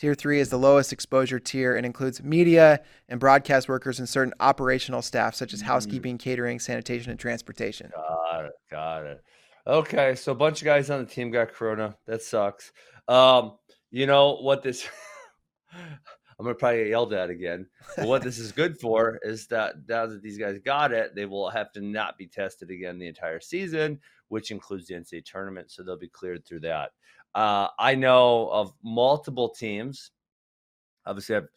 Tier three is the lowest exposure tier and includes media and broadcast workers and certain operational staff, such as mm. housekeeping, catering, sanitation, and transportation. Got it. Got it. Okay. So a bunch of guys on the team got corona. That sucks. Um, you know what this [LAUGHS] I'm gonna probably get yelled at again. But what this is good for [LAUGHS] is that now that these guys got it, they will have to not be tested again the entire season, which includes the NCAA tournament. So they'll be cleared through that. Uh, I know of multiple teams. Obviously, I have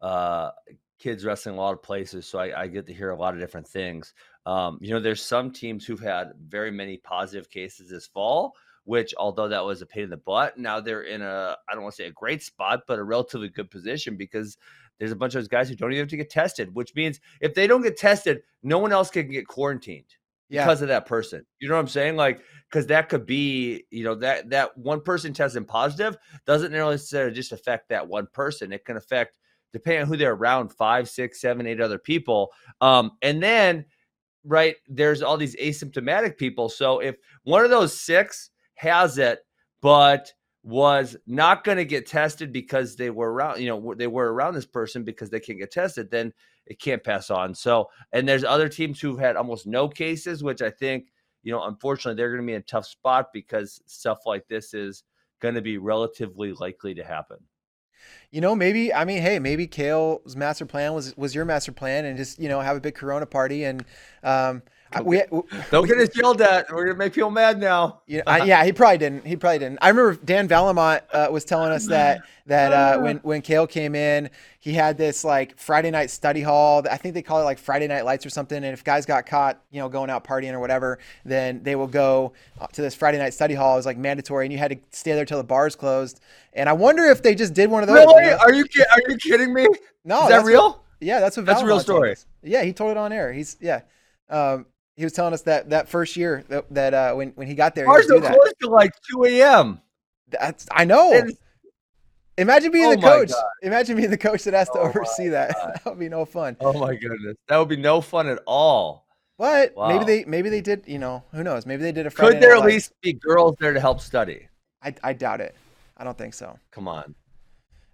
uh, kids wrestling a lot of places, so I, I, get to hear a lot of different things. Um, you know, there's some teams who've had very many positive cases this fall, which although that was a pain in the butt, now they're in a I don't want to say a great spot, but a relatively good position because there's a bunch of those guys who don't even have to get tested, which means if they don't get tested, no one else can get quarantined yeah. because of that person. You know what I'm saying? Like, because that could be, you know, that that one person testing positive doesn't necessarily just affect that one person. It can affect, depending on who they're around, five, six, seven, eight other people. Um, and then, right, there's all these asymptomatic people. So if one of those six has it, but was not going to get tested because they were around, you know, they were around this person because they can't get tested, then it can't pass on. So, and there's other teams who've had almost no cases, which I think, you know, unfortunately, they're going to be in a tough spot because stuff like this is going to be relatively likely to happen. You know, maybe I mean, hey, maybe Cael's master plan was was your master plan, and just you know have a big Corona party and um, don't, we, don't get us yelled at. We're gonna make people mad now. Yeah, I, yeah, he probably didn't. He probably didn't. I remember Dan Vallimont uh, was telling us that that uh, when when Cael came in, he had this like Friday night study hall. I think they call it like Friday night lights or something. And if guys got caught, you know, going out partying or whatever, then they will go uh, to this Friday night study hall. It was like mandatory, and you had to stay there till the bars closed. And I wonder if they just did one of those. Really? You know? Are you are you kidding me? No, is that real? What, yeah, that's what. That's a real story. Yeah, he told it on air. He's yeah. Um, he was telling us that that first year that, that uh, when when he got there, ours don't close till like two a.m. That's I know. And, Imagine being oh the coach. God. Imagine being the coach that has to oh oversee that. [LAUGHS] that would be no fun. Oh my goodness, that would be no fun at all. But Wow. maybe they maybe they did. You know, who knows? Maybe they did a. Friday Could there at least be girls there to help study? I I doubt it. I don't think so. Come on.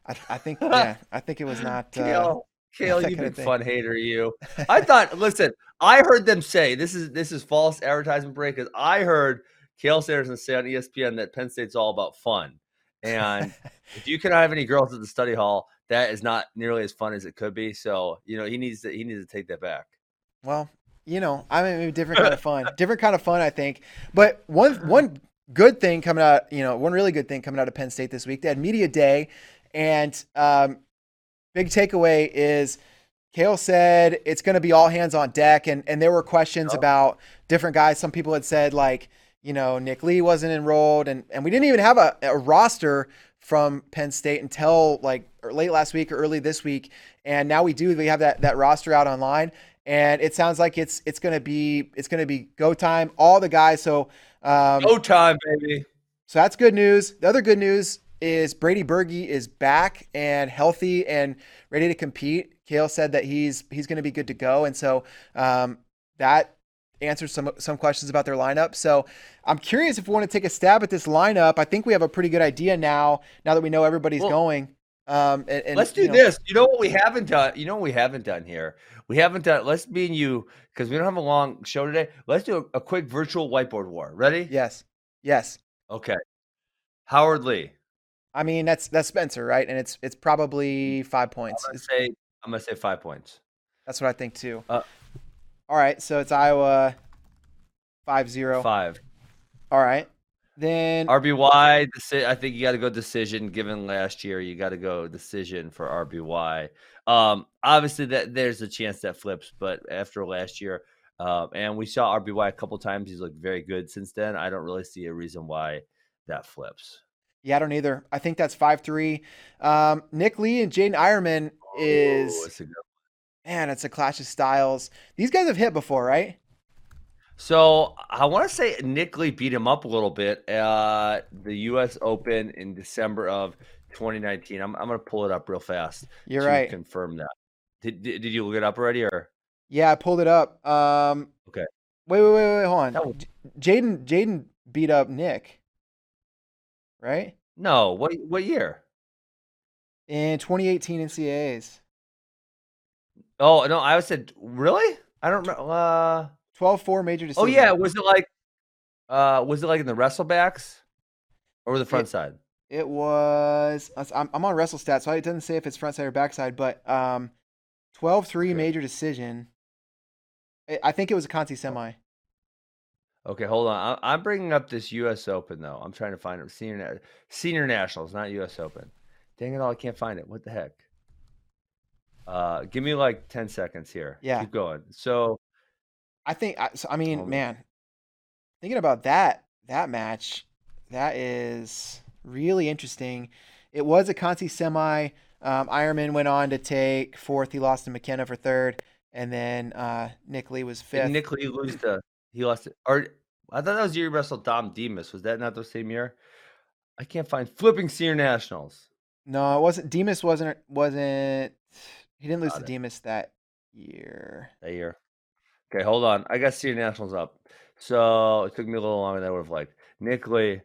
I I think [LAUGHS] yeah. I think it was not. Uh, Cael, Cael, you kinda big fun hater, you. [LAUGHS] I thought. listen, I heard them say this is this is false advertisement break because I heard Cael Sanderson say on ESPN that Penn State's all about fun, and if you cannot have any girls at the study hall, that is not nearly as fun as it could be. So you know he needs to he needs to take that back. Well, you know, I mean, different kind of fun, [LAUGHS] different kind of fun, I think. But one one good thing coming out, you know, one really good thing coming out of Penn State this week, they had media day, and um, big takeaway is Cael said it's going to be all hands on deck, and and there were questions Oh. about different guys. Some people had said like, you know, Nick Lee wasn't enrolled, and and we didn't even have a, a roster from Penn State until like late last week or early this week, and now we do. We have that that roster out online, and it sounds like it's it's going to be it's going to be go time. All the guys. So um, Go time, baby. so that's good news. The other good news is Brady Berge is back and healthy and ready to compete. Cael said that he's he's going to be good to go, and so um, that answers some some questions about their lineup. So I'm curious if we want to take a stab at this lineup. I think we have a pretty good idea now. Now that we know everybody's Well, going. Um, and, and, let's do you know, this. You know what we haven't done? You know what we haven't done here? We haven't done. Let's be and you because we don't have a long show today. Let's do a, a quick virtual whiteboard war. Ready? Yes, yes. Okay. Howard Lee. I mean that's that's Spencer, right? And it's it's probably five I'm points. gonna say. I'm gonna say five points. That's what I think too. Uh, All right, so it's Iowa 5-0. Five. All right. Then RBY. I think you got to go decision. Given last year, you got to go decision for RBY. Um, obviously, that there's a chance that flips, but after last year, um, and we saw RBY a couple times. He's looked very good since then. I don't really see a reason why that flips. Yeah, I don't either. I think that's 5-3. Um, Nick Lee and Jaydin Eierman is good man, it's a clash of styles. These guys have hit before, right? So I want to say Nick Lee beat him up a little bit at the U.S. Open in December of 2019. I'm, I'm going to pull it up real fast. You're to right. Confirm that. Did, did did you look it up already or? Yeah, I pulled it up. Um Okay. Wait, wait, wait, wait, hold on. Was- Jaydin Jaydin beat up Nick. Right? No. What what year? In 2018 NCAAs. Oh no, I said really. I don't remember. Uh, 12-4 major decision. oh yeah, was it like? Uh, was it like in the wrestlebacks, or the front side? It was. I'm, I'm on WrestleStat, so it doesn't say if it's front side or back side, but um, 12 3 Okay. major decision. I- I think it was a Conti semi. Okay, hold on. I, I'm bringing up this U.S. Open though. I'm trying to find it. Senior Senior Nationals, not U.S. Open. Dang it all! I can't find it. What the heck? Uh, give me like ten seconds here. Yeah. keep going. So I think. I, so, I mean, man, thinking about that that match, that is really interesting. It was a Conti semi. Um, Eierman went on to take fourth. He lost to McKenna for third, and then uh, Nick Lee was did fifth. Nick Lee lose the? He lost it. Or I thought that was the year he wrestled Dom Demas. Was that not the same year? I can't find flipping Senior Nationals. no, it wasn't. Demas wasn't. Wasn't. He didn't lose Got to it. Demas that year. that year. Okay, hold on. I got Senior Nationals up. So it took me a little longer than I would have liked. Nick Lee.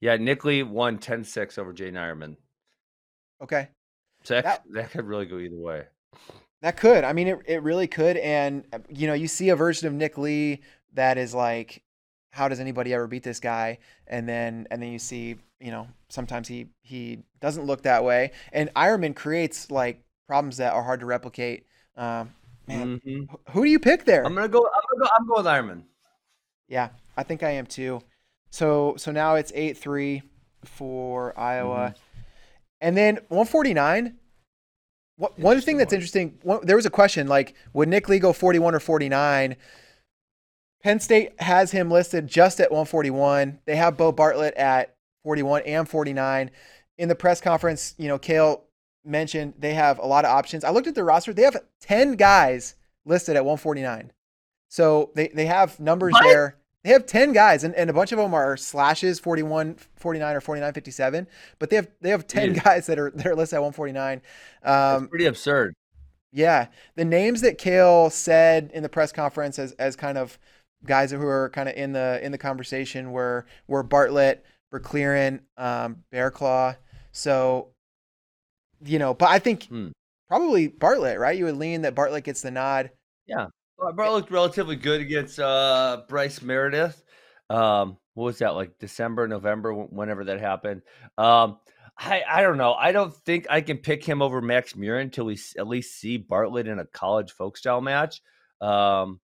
Yeah, Nick Lee won 10 6 over Jay Eierman. Okay. So that, That- that could really go either way. That could. I mean, it, it really could. And, uh, you know, you see a version of Nick Lee that is like, how does anybody ever beat this guy? And then, and then you see, you know, sometimes he, he doesn't look that way. And Eierman creates like problems that are hard to replicate. Um, man, Mhm. who do you pick there? I'm gonna go. I'm gonna go. I'm going with Eierman. Yeah, I think I am too. So, so now it's 8 3 for Iowa. And then 149. What, one thing that's interesting, one, there was a question like, would Nick Lee go 41 or 49? Penn State has him listed just at 141. They have Beau Bartlett at 41 and 49. In the press conference, you know, Cael mentioned they have a lot of options. I looked at the roster. They have 10 guys listed at 149. So they, they have numbers What? there. They have 10 guys, and, and a bunch of them are slashes 41, 49, or 49, 57. But they have they have 10 Jeez. guys that are that are listed at 149. That's Um, pretty absurd. Yeah, the names that Cael said in the press conference as as kind of guys who are kind of in the in the conversation were were Bartlett, Verkleeren, um, Bearclaw. So, you know, but I think Hmm. probably Bartlett, right? You would lean that Bartlett gets the nod. Well, Bart looked relatively good against uh, Bryce Meredith. Um, what was that like December, November, whenever that happened? Um, I I don't know. I don't think I can pick him over Max Murin until we at least see Bartlett in a college folk style match. Um,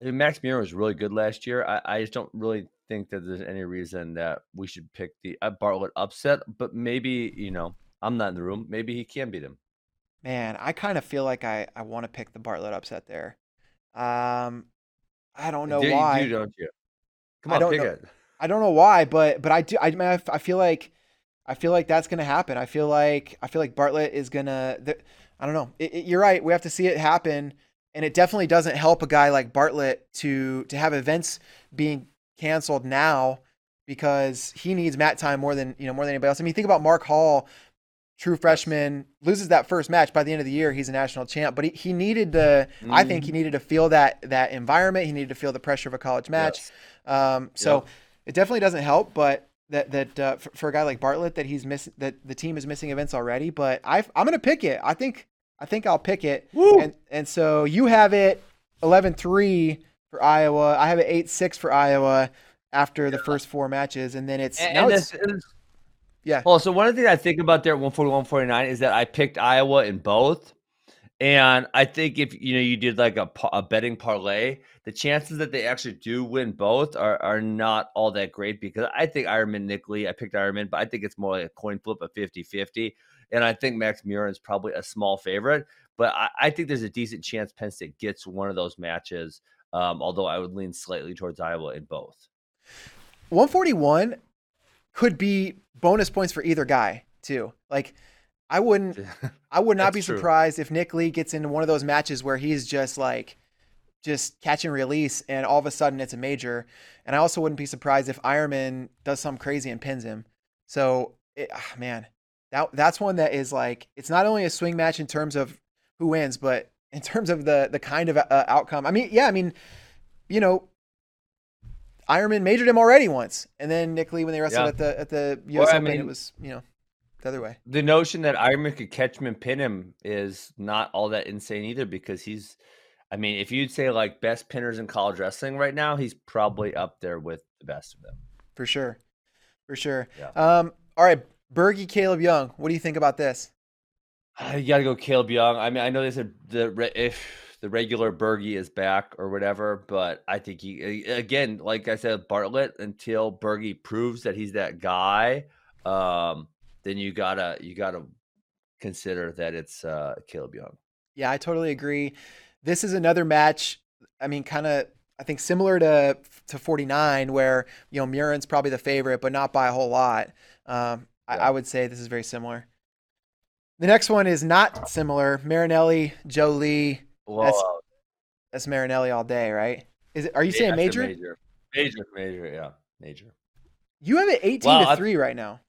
I mean, Max Murin was really good last year. I, I just don't really think that there's any reason that we should pick the uh, Bartlett upset. But maybe you know, I'm not in the room. Maybe he can beat him. Man, I kind of feel like I I want to pick the Bartlett upset there. Um, I don't know Do- you why. do, don't you? Come I on, don't pick know. it. I don't know why, but but I do. I mean, I, I feel like I feel like that's gonna happen. I feel like I feel like Bartlett is gonna. th- I don't know. It, it- you're right. We have to see it happen, and it definitely doesn't help a guy like Bartlett to to have events being canceled now because he needs mat time more than you know more than anybody else. I mean, think about Mark Hall, true freshman, loses that first match. By the end of the year, he's a national champ. But he, he needed to. I think he needed to feel that that environment. He needed to feel the pressure of a college match. Yes. Um, so Yep. it definitely doesn't help, but that that uh, for, for a guy like Bartlett, that he's miss that the team is missing events already. But I I'm gonna pick it. I think I think I'll pick it. Woo! And and so you have it 11-3 for Iowa. I have it 8-6 for Iowa after the first four matches, and then it's And, and it's is- yeah. Well, so one of the things I think about there at 141, 149 is that I picked Iowa in both. And I think if you know you did like a, a betting parlay, the chances that they actually do win both are, are not all that great because I think Eierman Nickley, I picked Eierman, but I think it's more like a coin flip of 50 50. And I think Max Murin is probably a small favorite, but I, I think there's a decent chance Penn State gets one of those matches. Um, although I would lean slightly towards Iowa in both. 141 could be bonus points for either guy too. Like I wouldn't [LAUGHS] I would not be true. surprised if Nick Lee gets into one of those matches where he's just like just catch and release and all of a sudden it's a major. And I also wouldn't be surprised if Eierman does something crazy and pins him. So it, ah, man, that that's one that is like it's not only a swing match in terms of who wins, but in terms of the the kind of uh, outcome. I mean, yeah, I mean, you know, Eierman majored him already once, and then Nick Lee when they wrestled Yeah. at the at the US I Open, it mean- was you know the other way. the notion that Eierman could catch him and pin him is not all that insane either because he's I mean, if you'd say like best pinners in college wrestling right now, he's probably up there with the best of them. for sure, for sure. Yeah. Um, all right, Bergie, Caleb Young. What do you think about this? [SIGHS] You got to go Caleb Young. I mean, I know they said the if the regular Bergie is back or whatever, but I think he again, like I said, Bartlett until Bergie proves that he's that guy, um, then you gotta you gotta consider that it's uh, Caleb Young. Yeah, I totally agree. This is another match. I mean, kind of. I think similar to to 49, where you know Murin's probably the favorite, but not by a whole lot. Um, I, Yeah. I would say this is very similar. The next one is not similar. Marinelli, Joe That's- That's Marinelli all day, right? Is it? Are you Yeah, saying major? Major, major, major. Yeah, major. You have it 18 Well, to I- three right now.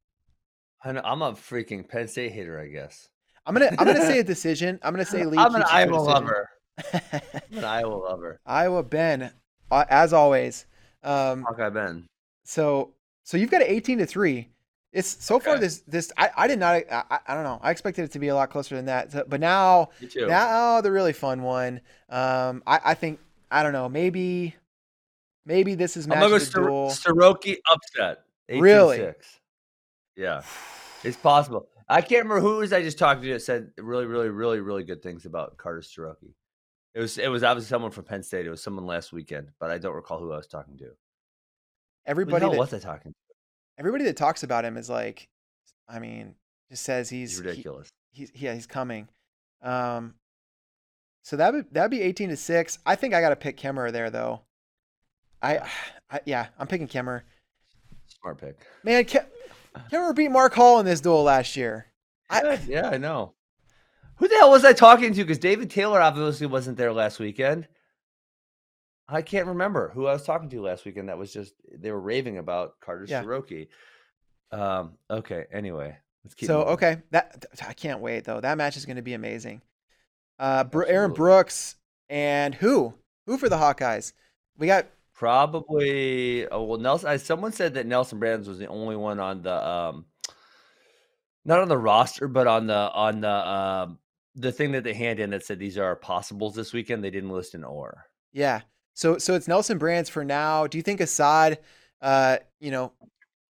I'm a freaking Penn State hater, I guess. I'm gonna I'm gonna say a [LAUGHS] decision. I'm gonna say Lee. I'm an keeps it to a Iowa lover. [LAUGHS] I'm an Iowa lover. Iowa Ben, uh, as always. Um, Hawkeye Ben. so so you've got it 18 to three. It's so far this this I, I did not I, I- don't know I expected it to be a lot closer than that So- but now now the really fun one um I, I think I don't know maybe maybe this is I'm match gonna go Sor- Starocci upset. 18-6. Really? Yeah, [SIGHS] it's possible. I can't remember who it was I just talked to that said really, really, really, really good things about Carter Starocci. It was it was obviously someone from Penn State. It was someone last weekend, but I don't recall who I was talking to. Everybody that, was I talking to? Everybody that talks about him is like I mean just says he's He's he- ridiculous. he's yeah he's coming um so that would that'd be 18 to 6 i think i gotta pick kemerer there though i, [SIGHS] I yeah i'm picking kemerer Smart pick. man Ke- [SIGHS] kemerer beat mark hall in this duel last year I- yeah, I know. Who the hell was I talking to? Because David Taylor obviously wasn't there last weekend. I can't remember who I was talking to last weekend. That was just they were raving about Carter Yeah. Starocci. Um. Okay. Anyway, let's keep. so moving. okay that i can't wait though that match is going to be amazing Uh, Aaron Brooks and who? Who for the Hawkeyes? We got Probably. Oh well, Nelson. I, someone said that Nelson Brands was the only one on the um, not on the roster, but on the on the um the thing that they hand in that said these are possibles this weekend. They didn't list an or. yeah. So so it's Nelson Brands for now. Do you think Assad, uh, you know,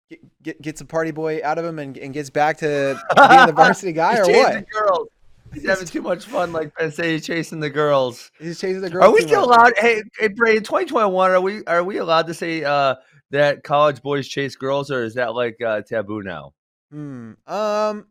get, get gets a party boy out of him and, and gets back to being the [LAUGHS] varsity guy or what? Girls. He's having too much fun, like Ben say, he's chasing the girls. He's chasing the girl. Are we still much. allowed? Hey, hey, Bray, in 2021, are we are we allowed to say uh, that college boys chase girls, or is that like uh, taboo now? Hmm. Um.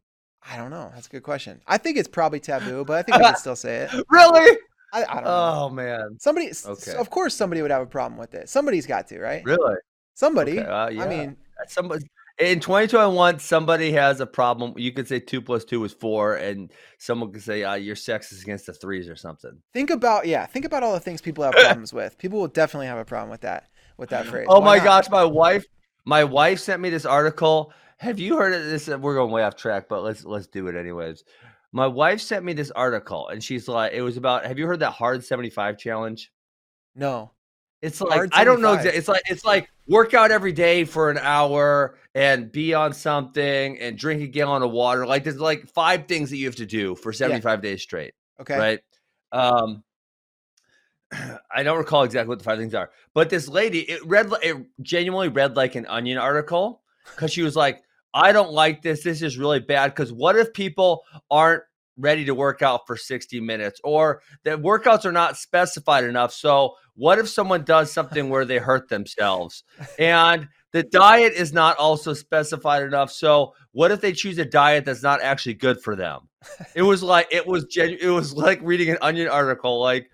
I don't know. That's a good question. I think it's probably taboo, but I think we can [LAUGHS] still say it. Really? I, I don't know. Oh man, Somebody, Okay. of course, somebody would have a problem with it. Somebody's got to, right? really? Somebody. Okay, uh, yeah. I mean, Somebody in 2021, somebody has a problem. You could say two plus two is four, and someone could say uh, your sex is against the threes or something. think about yeah. Think about all the things people have [LAUGHS] problems with. People will definitely have a problem with that. With that phrase. Oh Why my not? gosh, my wife, my wife sent me this article. Have you heard of this? We're going way off track, but let's let's do it anyways. My wife sent me this article, and she's like, it was about. Have you heard that hard seventy five challenge? No. It's like I don't know. 75. exa- It's like it's like work out every day for an hour and be on something and drink a gallon of water. Like there's like five things that you have to do for seventy five days straight Okay. right? Um, [CLEARS THROAT] I don't recall exactly what the five things are, but this lady, it read, it genuinely read like an Onion article because she was like, "I don't like this. This is really bad." Because what if people aren't ready to work out for 60 minutes or that workouts are not specified enough so what if someone does something where they hurt themselves and the diet is not also specified enough so what if they choose a diet that's not actually good for them it was like it was genu- it was [LAUGHS] like reading an onion article like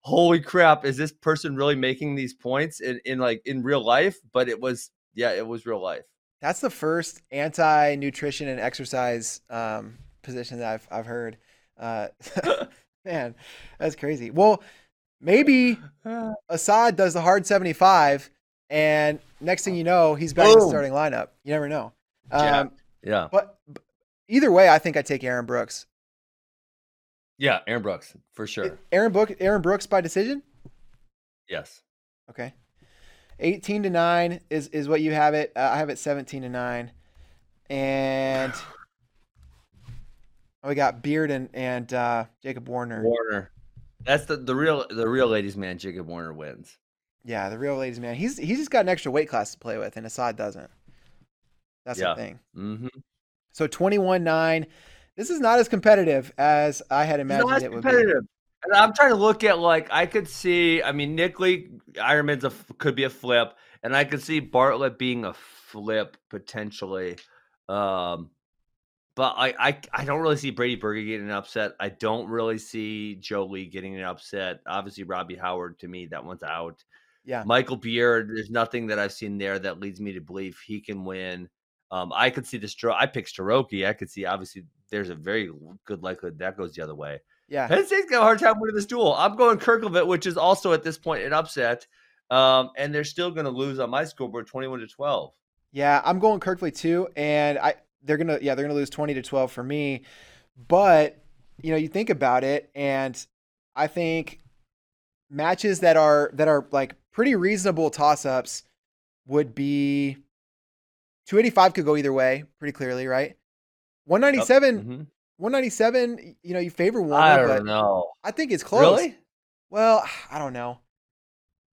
holy crap is this person really making these points in, in like in real life but it was yeah it was real life That's the first anti-nutrition and exercise um, position that I've I've heard. Uh, [LAUGHS] man, that's crazy. Well, maybe [SIGHS] Assad does the hard 75, and next thing you know, he's back in the starting lineup. You never know. Yeah. Um, yeah but, but either way, I think I take Aaron Brooks. yeah aaron brooks for sure Aaron Book, Aaron Brooks by decision. yes Okay. 18 to 9 is, is what you have it. Uh, I have it 17 to 9. And we got Beard and, and uh, Jacob Warner. warner that's the the real the real ladies man jacob warner wins Yeah, the real ladies man. He's he's just got an extra weight class to play with, and Assad doesn't. That's Yeah. the thing. mm-hmm. So 21 9. This is not as competitive as I had imagined it would competitive. And I'm trying to look at like I could see. I mean, Nick Lee Eierman's a could be a flip, and I could see Bartlett being a flip potentially. Um, but I, I I don't really see Brady Berge getting an upset. I don't really see Joe Lee getting an upset. Obviously, Robbie Howard to me that one's out. Yeah. Michael Beard, there's nothing that I've seen there that leads me to believe he can win. Um, I could see the stroke. I picked Stroke. I could see obviously there's a very good likelihood that goes the other way. Yeah. Penn State's got a hard time winning this duel. I'm going Kerkvliet, which is also at this point an upset. Um, and they're still going to lose on my scoreboard 21 to 12. Yeah, I'm going Kirkley too, and I they're gonna yeah they're gonna lose twenty to twelve for me, but you know you think about it, and I think matches that are that are like pretty reasonable toss ups would be 285 could go either way pretty clearly, right? 197 Mhm. 197 you know you favor Warner, I don't know. I think it's close. Really? Well, [SIGHS] I don't know.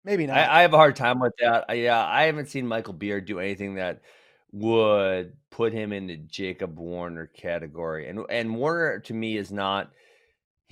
Maybe not. I, I have a hard time with that. I, yeah, I haven't seen Michael Beard do anything that would put him in the Jacob Warner category. And and Warner to me is not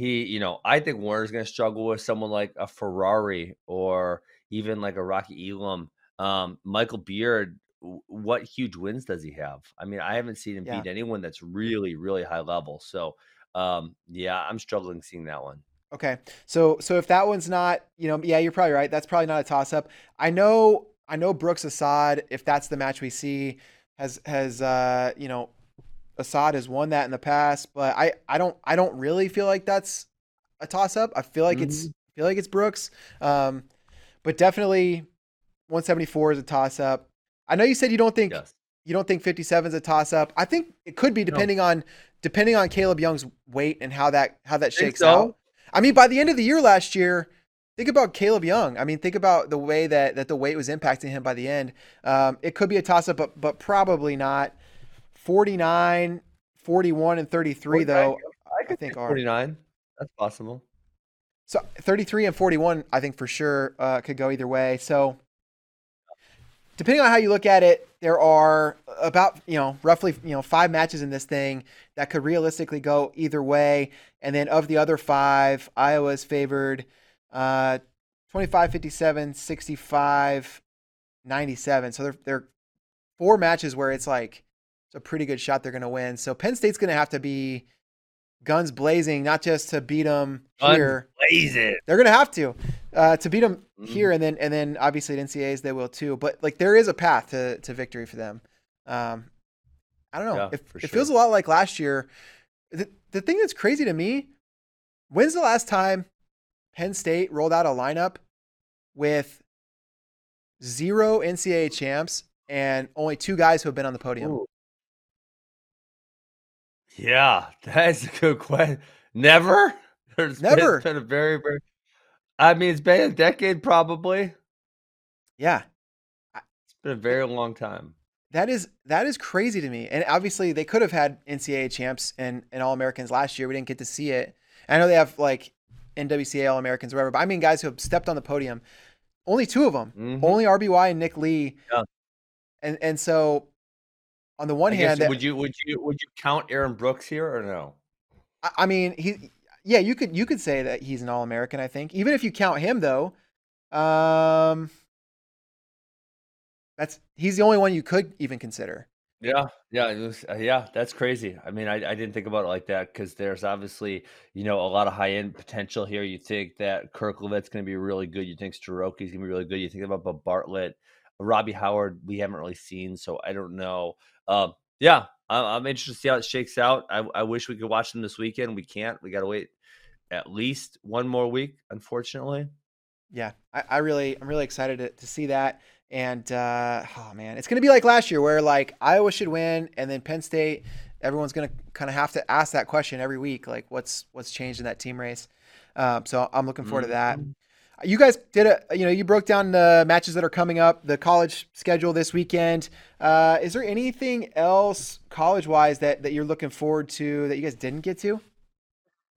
he, you know, I think Warner's going to struggle with someone like a Ferrari or even like a Rocky Elam. Um, Michael Beard, what huge wins does he have? I mean, I haven't seen him Yeah. beat anyone that's really, really high level. So, um, yeah, I'm struggling seeing that one. Okay. So so if that one's not, you know, yeah, you're probably right. That's probably not a toss up. I know I know Brooks Assad, if that's the match we see, has has uh, you know, Assad has won that in the past, but I I don't I don't really feel like that's a toss up. I feel like it's I feel like it's Brooks. Um but definitely 174 is a toss up. I know you said you don't think Yes. you don't think 57 is a toss up. I think it could be depending on depending on Caleb Young's weight and how that how that shakes so? out. I mean, by the end of the year last year, think about Caleb Young. I mean, think about the way that, that the weight was impacting him by the end. Um, it could be a toss up, but, but probably not. 49, 41, and 33, though, I, could I think think are. 49. That's possible. So 33 and 41, I think for sure uh, could go either way. So depending on how you look at it, there are about you know roughly you know five matches in this thing that could realistically go either way. And then of the other five, Iowa's favored uh, 25, 57, 65, 97. So they're they're four matches where it's like it's a pretty good shot they're going to win. So Penn State's going to have to be guns blazing, not just to beat them here. Blaze it. They're gonna have to uh, to beat them Mhm. here, and then and then obviously at NCAA's they will too. But like there is a path to to victory for them. Um, I don't know. Yeah, it for it feels a lot like last year. The the thing that's crazy to me, when's the last time Penn State rolled out a lineup with zero NCAA champs and only two guys who have been on the podium? Ooh. Yeah, [LAUGHS] that's a good question. Never? [LAUGHS] There's been- Never. It's been a very, very. I mean, it's been a decade probably. Yeah, It's been a very long time. That is that is crazy to me. And obviously they could have had NCAA champs and, and All Americans last year. We didn't get to see it. I know they have like NWCA All Americans whatever, but I mean guys who have stepped on the podium. Only two of them. Mhm. Only RBY and Nick Lee. Yeah. And and so on the one I guess, hand, that- would you would you would you count Aaron Brooks here or no? I, I mean he yeah, you could you could say that he's an All American, I think. Even if you count him though, um that's he's the only one you could even consider. Yeah, yeah, was, uh, yeah. That's crazy. I mean, I, I didn't think about it like that because there's obviously you know a lot of high end potential here. You think that Kerkvliet's going to be really good. You think Stroke's going to be really good. You think about Bartlett, Robbie Howard. We haven't really seen, so I don't know. Um, yeah, I'm, I'm interested to see how it shakes out. I, I wish we could watch them this weekend. We can't. We got to wait at least one more week, unfortunately. yeah, I, I really, I'm really excited to, to see that. And uh, oh man, it's gonna be like last year where like Iowa should win, and then Penn State, everyone's gonna kind of have to ask that question every week, like what's what's changed in that team race. Um, so I'm looking forward to that. You guys did a, you know, you broke down the matches that are coming up, the college schedule this weekend. Uh, is there anything else college wise that that you're looking forward to that you guys didn't get to?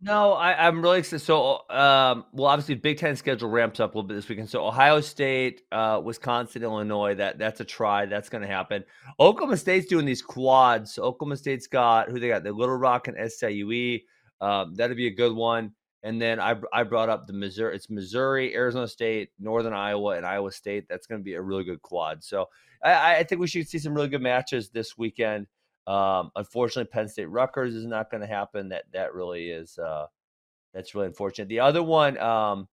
No, I, I'm really excited. So, um, well, obviously, Big Ten schedule ramps up a little bit this weekend. So, Ohio State, uh, Wisconsin, Illinois. That that's a try. That's going to happen. Oklahoma State's doing these quads. So Oklahoma State's got who they got? The Little Rock and SIUE. Um, that'd be a good one. And then I I brought up the Missouri. It's Missouri, Arizona State, Northern Iowa, and Iowa State. That's going to be a really good quad. So I, I think we should see some really good matches this weekend. Um, unfortunately, Penn State Rutgers is not going to happen. That that really is uh, that's really unfortunate. The other one, um,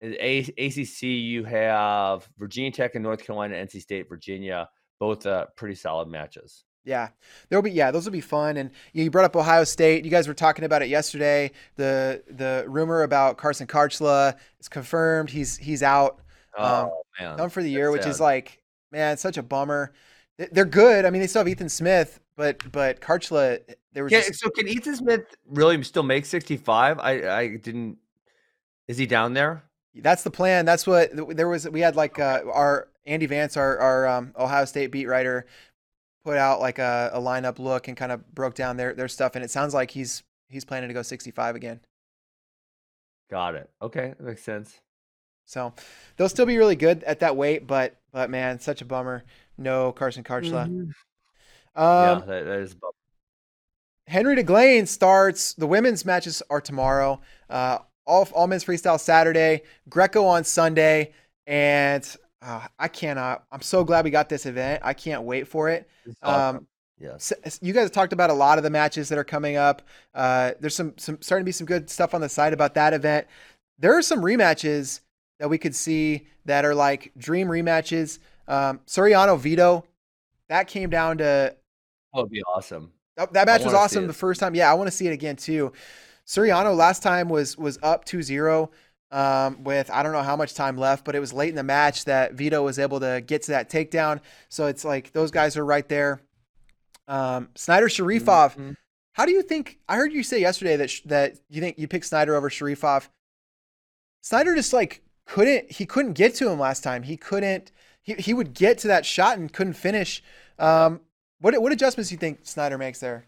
is A- ACC. You have Virginia Tech and North Carolina, NC State, Virginia, both uh, pretty solid matches. Yeah, there'll be yeah, those will be fun. And you brought up Ohio State. You guys were talking about it yesterday. The the rumor about Carson Kharchla is confirmed. He's he's out Um, Oh man, done for the year, that's which is like man, such a bummer. They- They're good. I mean, they still have Ethan Smith, but but Kharchla, there was Yeah, just, so can Ethan Smith really still make 65? I I didn't. Is he down there? that's the plan. That's what there was. We had like uh, our Andy Vance, our our um, Ohio State beat writer, put out like a, a lineup look and kind of broke down their their stuff, and it sounds like he's he's planning to go 65 again. Got it. Okay, that makes sense. So they'll still be really good at that weight, but but man, such a bummer. No Carson Kharchla. Mhm. Um, yeah, that, that is. a bummer. Henry DeGlane starts. The women's matches are tomorrow. Uh, all all men's freestyle Saturday. Greco on Sunday, and uh, I cannot. I'm so glad we got this event. I can't wait for it. It's Um, awesome. yes. You guys talked about a lot of the matches that are coming up. Uh, there's some some starting to be some good stuff on the site about that event. There are some rematches that we could see that are like dream rematches. Um, Soriano Vito, that came down to That would be awesome. that, that match was awesome the first time. Yeah, I want to see it again too. Soriano last time was was up 2-0 um, with I don't know how much time left, but it was late in the match that Vito was able to get to that takedown. So it's like those guys are right there. Um, Snyder Sharifov, Mhm. How do you think? I heard you say yesterday that sh- that you think you picked Snyder over Sharifov. Snyder just like couldn't he couldn't get to him last time. He couldn't he, he would get to that shot and couldn't finish. Um, what what adjustments do you think Snyder makes there?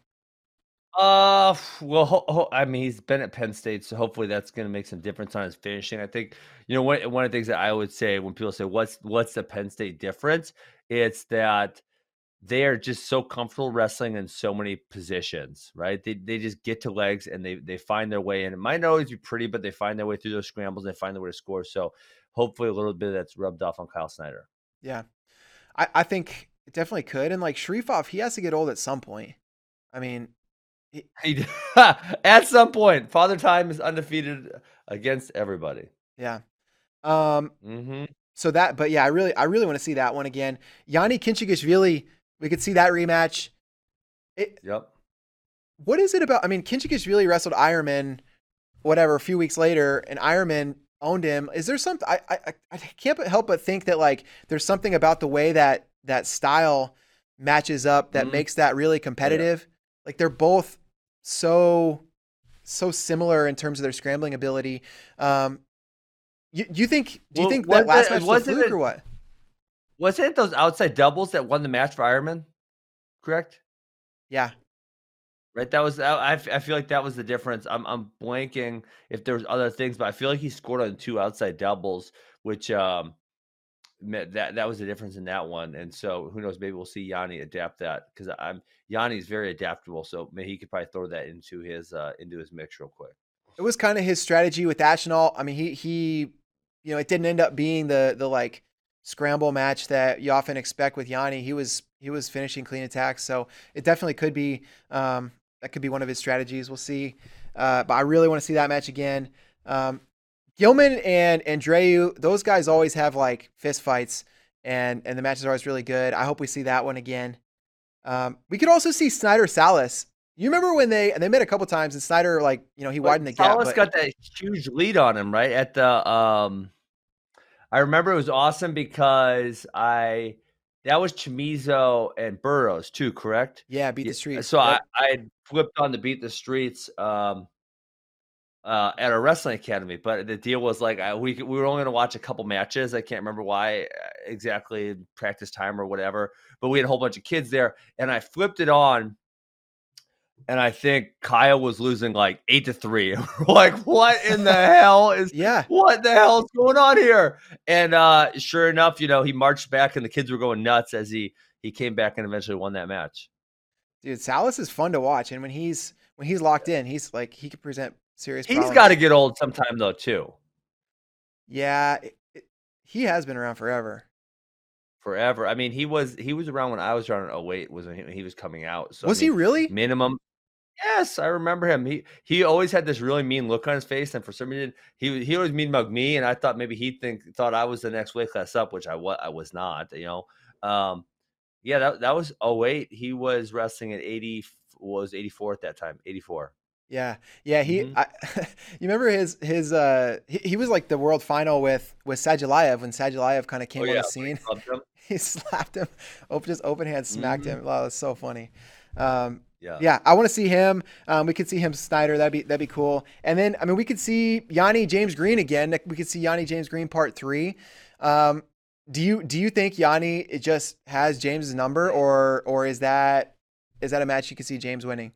Uh, well, ho- ho- I mean, he's been at Penn State, so hopefully that's going to make some difference on his finishing. I think, you know, one one of the things that I would say when people say, "What's what's the Penn State difference?" It's that they are just so comfortable wrestling in so many positions, right? They they just get to legs and they they find their way in. It might not always be pretty, but they find their way through those scrambles and they find their way to score. So hopefully, a little bit of that's rubbed off on Kyle Snyder. Yeah, I I think it definitely could. And like Sharifov, he has to get old at some point. I mean, He [LAUGHS] at some point, Father Time is undefeated against everybody. yeah. Um, Mm-hmm. so that, but yeah, I really, I really want to see that one again. Yianni Kinchigashvili, we could see that rematch. It, Yep. what is it about? I mean, Kinchigashvili wrestled Eierman, whatever, a few weeks later, and Eierman owned him. Is there something? I, I, I can't help but think that like there's something about the way that that style matches up that Mhm. makes that really competitive. Like they're both so so similar in terms of their scrambling ability. Um, you, do you think? Do you Well, think that last it- match was a fluke it- or what? Wasn't it those outside doubles that won the match for Eierman? Correct. Yeah, Right. That was. I, I feel like that was the difference. I'm. I'm blanking if there was other things, but I feel like he scored on two outside doubles, which um, that that was the difference in that one. And so who knows? Maybe we'll see Yianni adapt that because I'm Yianni's very adaptable, so maybe he could probably throw that into his uh into his mix real quick. it was kind of his strategy with Ashenall. I mean, he he, you know, it didn't end up being the the like scramble match that you often expect with Yianni. He was he was finishing clean attacks, so it definitely could be um, that could be one of his strategies. We'll see, uh, but I really want to see that match again. Um, Gilman and Andreu, those guys always have like fist fights, and and the matches are always really good. I hope we see that one again. Um, we could also see Snyder Salas. You remember when they and they met a couple times, and Snyder like you know he But widened the gap. Salas got that huge lead on him, right? At the um I remember it was awesome because I that was Chamizo and Burroughs too, correct? Yeah, beat the streets. So Yep. I I flipped on to beat the streets um uh, at a wrestling academy, but the deal was like I, we we were only going to watch a couple matches. I can't remember why uh, exactly, practice time or whatever. But we had a whole bunch of kids there, and I flipped it on, and I think Kyle was losing like eight to three. [LAUGHS] Like, what in the [LAUGHS] hell is yeah, what the hell's going on here? And uh sure enough, you know, he marched back and the kids were going nuts as he he came back and eventually won that match. dude, Salas is fun to watch, and when he's when he's locked in, he's like he could present serious. He's got to get old sometime though, too. Yeah, it, it, he has been around forever. Forever. I mean, he was he was around when I was around in 08 was when he, when he was coming out. So I was he really? minimum Yes, I remember him. He he always had this really mean look on his face, and for some reason, he he always mean mug me, and I thought maybe he think thought I was the next weight class up, which I was I was not. You know, um, yeah, that that was oh wait, He was wrestling at 80 was 84 at that time, 84. Yeah, yeah. He, Mhm. I, [LAUGHS] you remember his his uh he, he was like the world final with with Sadulaev when Sadulaev kind of came Oh, on yeah, the scene. Him. [LAUGHS] he slapped him, open just open hand smacked Mhm. him. Wow, that's so funny. Um, Yeah, yeah, I want to see him. Um, we could see him Snyder. That'd be that'd be cool. And then I mean, we could see Yianni James Green again. We could see Yianni James Green part three. Um, do you do you think Yianni it just has James's number, or or is that is that a match you could see James winning?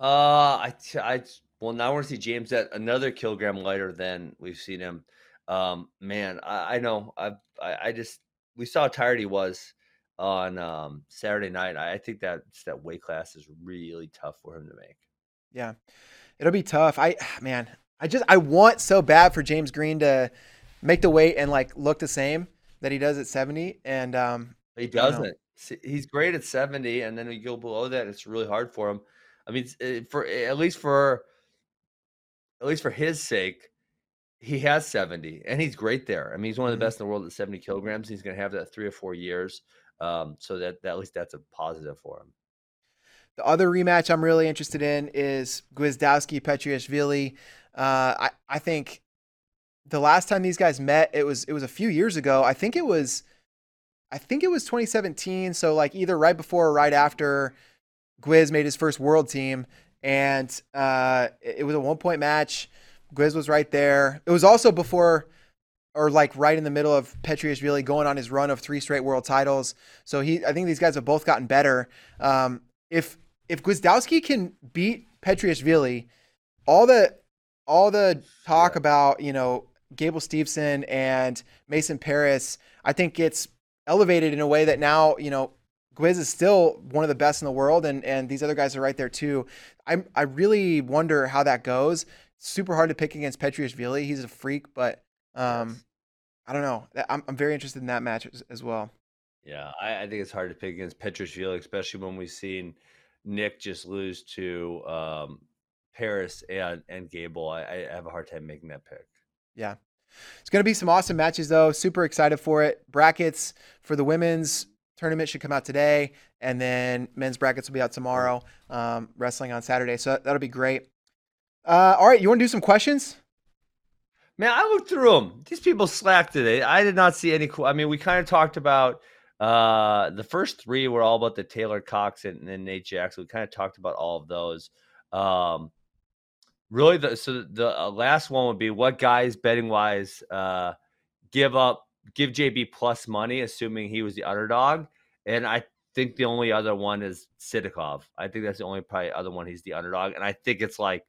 Uh, I, t- I, well, now want to see James at another kilogram lighter than we've seen him. Um, man, I, I know. I, I, I just we saw how tired he was on um Saturday night. I, I think that that weight class is really tough for him to make. Yeah, it'll be tough. I [SIGHS] man, I just I want so bad for James Green to make the weight and like look the same that he does at seventy. And um, He I don't know. doesn't. He's great at seventy, and then we go below that. It's really hard for him. I mean, uh, for at least for at least for his sake, he has 70 and he's great there. I mean, he's one of the Mhm. best in the world at 70 kilograms. He's going to have that three or four years. Um, so that, that at least that's a positive for him. The other rematch I'm really interested in is Gwiazdowski Petriashvili. Uh, I I think the last time these guys met, it was it was a few years ago. I think it was, I think it was 2017. So like either right before or right after Gwiz made his first world team, and uh, it, was a one point match. Gwiz was right there. It was also before or like right in the middle of really going on his run of three straight world titles. So he, I think these guys have both gotten better. Um, if if Gwiazdowski can beat Petriashvili, all the all the talk yeah. about you know Gable Steveson and Mason Parris, I think gets elevated in a way that now you know Gwiz is still one of the best in the world, and and these other guys are right there too. I I really wonder how that goes. Super hard to pick against Petriashvili. He's a freak, but um, I don't know. I'm I'm very interested in that match as, as well. Yeah, I, I, think it's hard to pick against Petriashvili, especially when we've seen Nick just lose to um, Parris and and Gable. I, I have a hard time making that pick. Yeah. It's going to be some awesome matches, though. Super excited for it. Brackets for the women's tournament should come out today, and then men's brackets will be out tomorrow. Um, wrestling on Saturday, so that'll be great. Uh, all right, you want to do some questions? Man, I looked through them. These people slacked today. I did not see any. I mean, we kind of talked about uh, the first three were all about the Taylor Cox and, and Nate Jackson. We kind of talked about all of those. Um, really, the so the uh, last one would be what guys betting wise uh, give up give JB plus money, assuming he was the underdog. And I think the only other one is Sidakov. I think that's the only probably other one he's the underdog. And I think it's like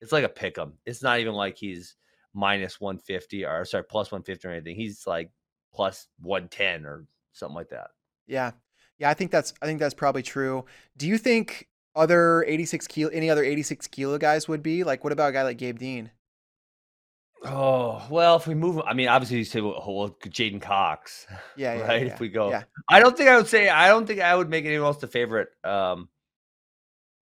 it's like a pick 'em. It's not even like he's minus 150 or sorry, plus 150 or anything. He's like plus 110 or something like that. Yeah. Yeah, I think that's I think that's probably true. Do you think other 86 kilo any other 86 kilo guys would be? Like what about a guy like Gabe Dean? Oh well, if we move, I mean, obviously you say well, well J'den Cox, [LAUGHS] yeah, yeah right. Yeah, if we go, yeah. I don't think I would say I don't think I would make anyone else the favorite. Um,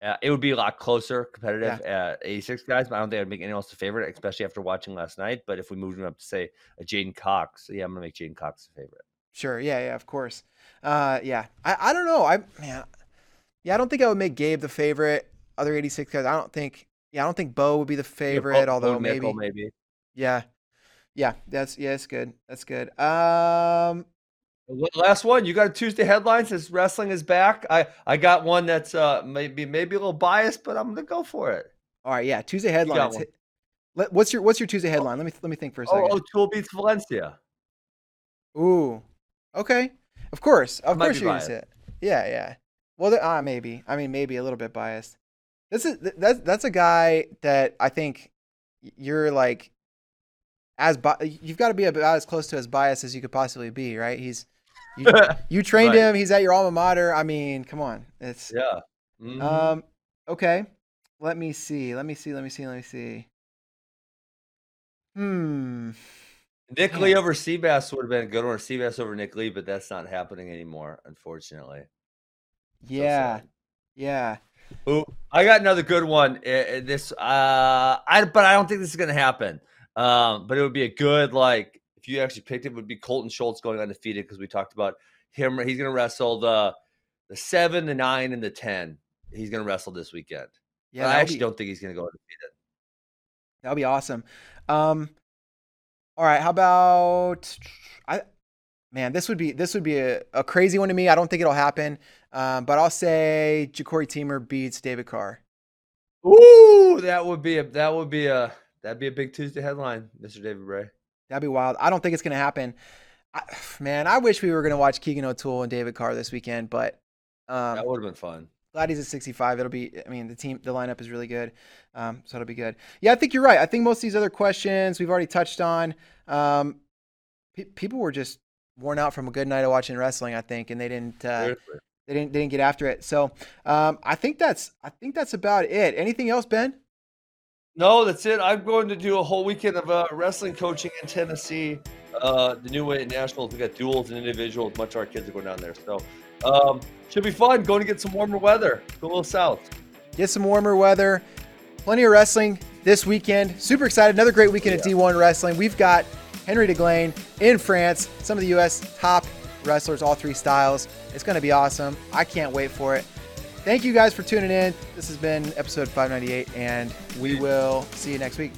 uh, it would be a lot closer, competitive yeah. at 86 guys, but I don't think I'd make anyone else the favorite, especially after watching last night. But if we moved him up to say a J'den Cox, yeah, I'm gonna make J'den Cox the favorite. Sure, yeah, yeah, of course. Uh, yeah, I, I don't know, I man, yeah, I don't think I would make Gabe the favorite. Other 86 guys, I don't think. Yeah, I don't think Bo would be the favorite, yeah, Bo, although Bo maybe, maybe. Yeah, yeah, that's yeah, it's good. That's good. Um, Last one, you got a Tuesday headline says wrestling is back. I I got one that's uh maybe maybe a little biased, but I'm gonna go for it. All right, yeah, Tuesday headlines. What's your what's your Tuesday headline? Let me let me think for a second. Oh, oh Tool beats Valencia. Ooh, okay. Of course, of course you're gonna say it. Yeah, yeah. Well, uh, maybe. I mean, maybe a little bit biased. This is that's that's a guy that I think you're like as bi- you've got to be about as close to as biased as you could possibly be, right? He's you, [LAUGHS] you trained right. him. He's at your alma mater. I mean, come on. It's yeah. Mm-hmm. Um. Okay. Let me see. Let me see. Let me see. Let me see. Hmm. Nick Lee over Seabass would have been a good one. Seabass over Nick Lee, but that's not happening anymore, unfortunately. Yeah. So yeah. Ooh, I got another good one. This, uh, I but I don't think this is gonna happen. Um, but it would be a good like if you actually picked it, would be Colton Schultz going undefeated because we talked about him. He's going to wrestle the the seven, the nine, and the ten. He's going to wrestle this weekend. Yeah, I actually be, don't think he's going to go undefeated. That'll be awesome. Um, all right, how about I? Man, this would be this would be a, a crazy one to me. I don't think it'll happen, um, but I'll say Jacori Teemer beats David Carr. Ooh, that would be a that would be a that'd be a big Tuesday headline, Mr. David Bray. That'd be wild. I don't think it's going to happen. I, man, I wish we were going to watch Keegan O'Toole and David Carr this weekend, but um, that would have been fun. Glad he's at 65. It'll be. I mean, the team, the lineup is really good, um, so it'll be good. Yeah, I think you're right. I think most of these other questions we've already touched on. Um, pe- people were just worn out from a good night of watching wrestling, I think, and they didn't. Uh, they didn't. They didn't get after it. So um, I think that's. I think that's about it. Anything else, Ben? No, that's it. I'm going to do a whole weekend of uh, wrestling coaching in Tennessee. Uh, the new way at nationals, we got duels and individuals. Much of our kids are going down there, so um, should be fun. Going to get some warmer weather. Go a little south. Get some warmer weather. Plenty of wrestling this weekend. Super excited. Another great weekend yeah. at D1 Wrestling. We've got Henri Deglane in France. Some of the U.S. top wrestlers, all three styles. It's going to be awesome. I can't wait for it. Thank you guys for tuning in. This has been episode 598, and we will see you next week.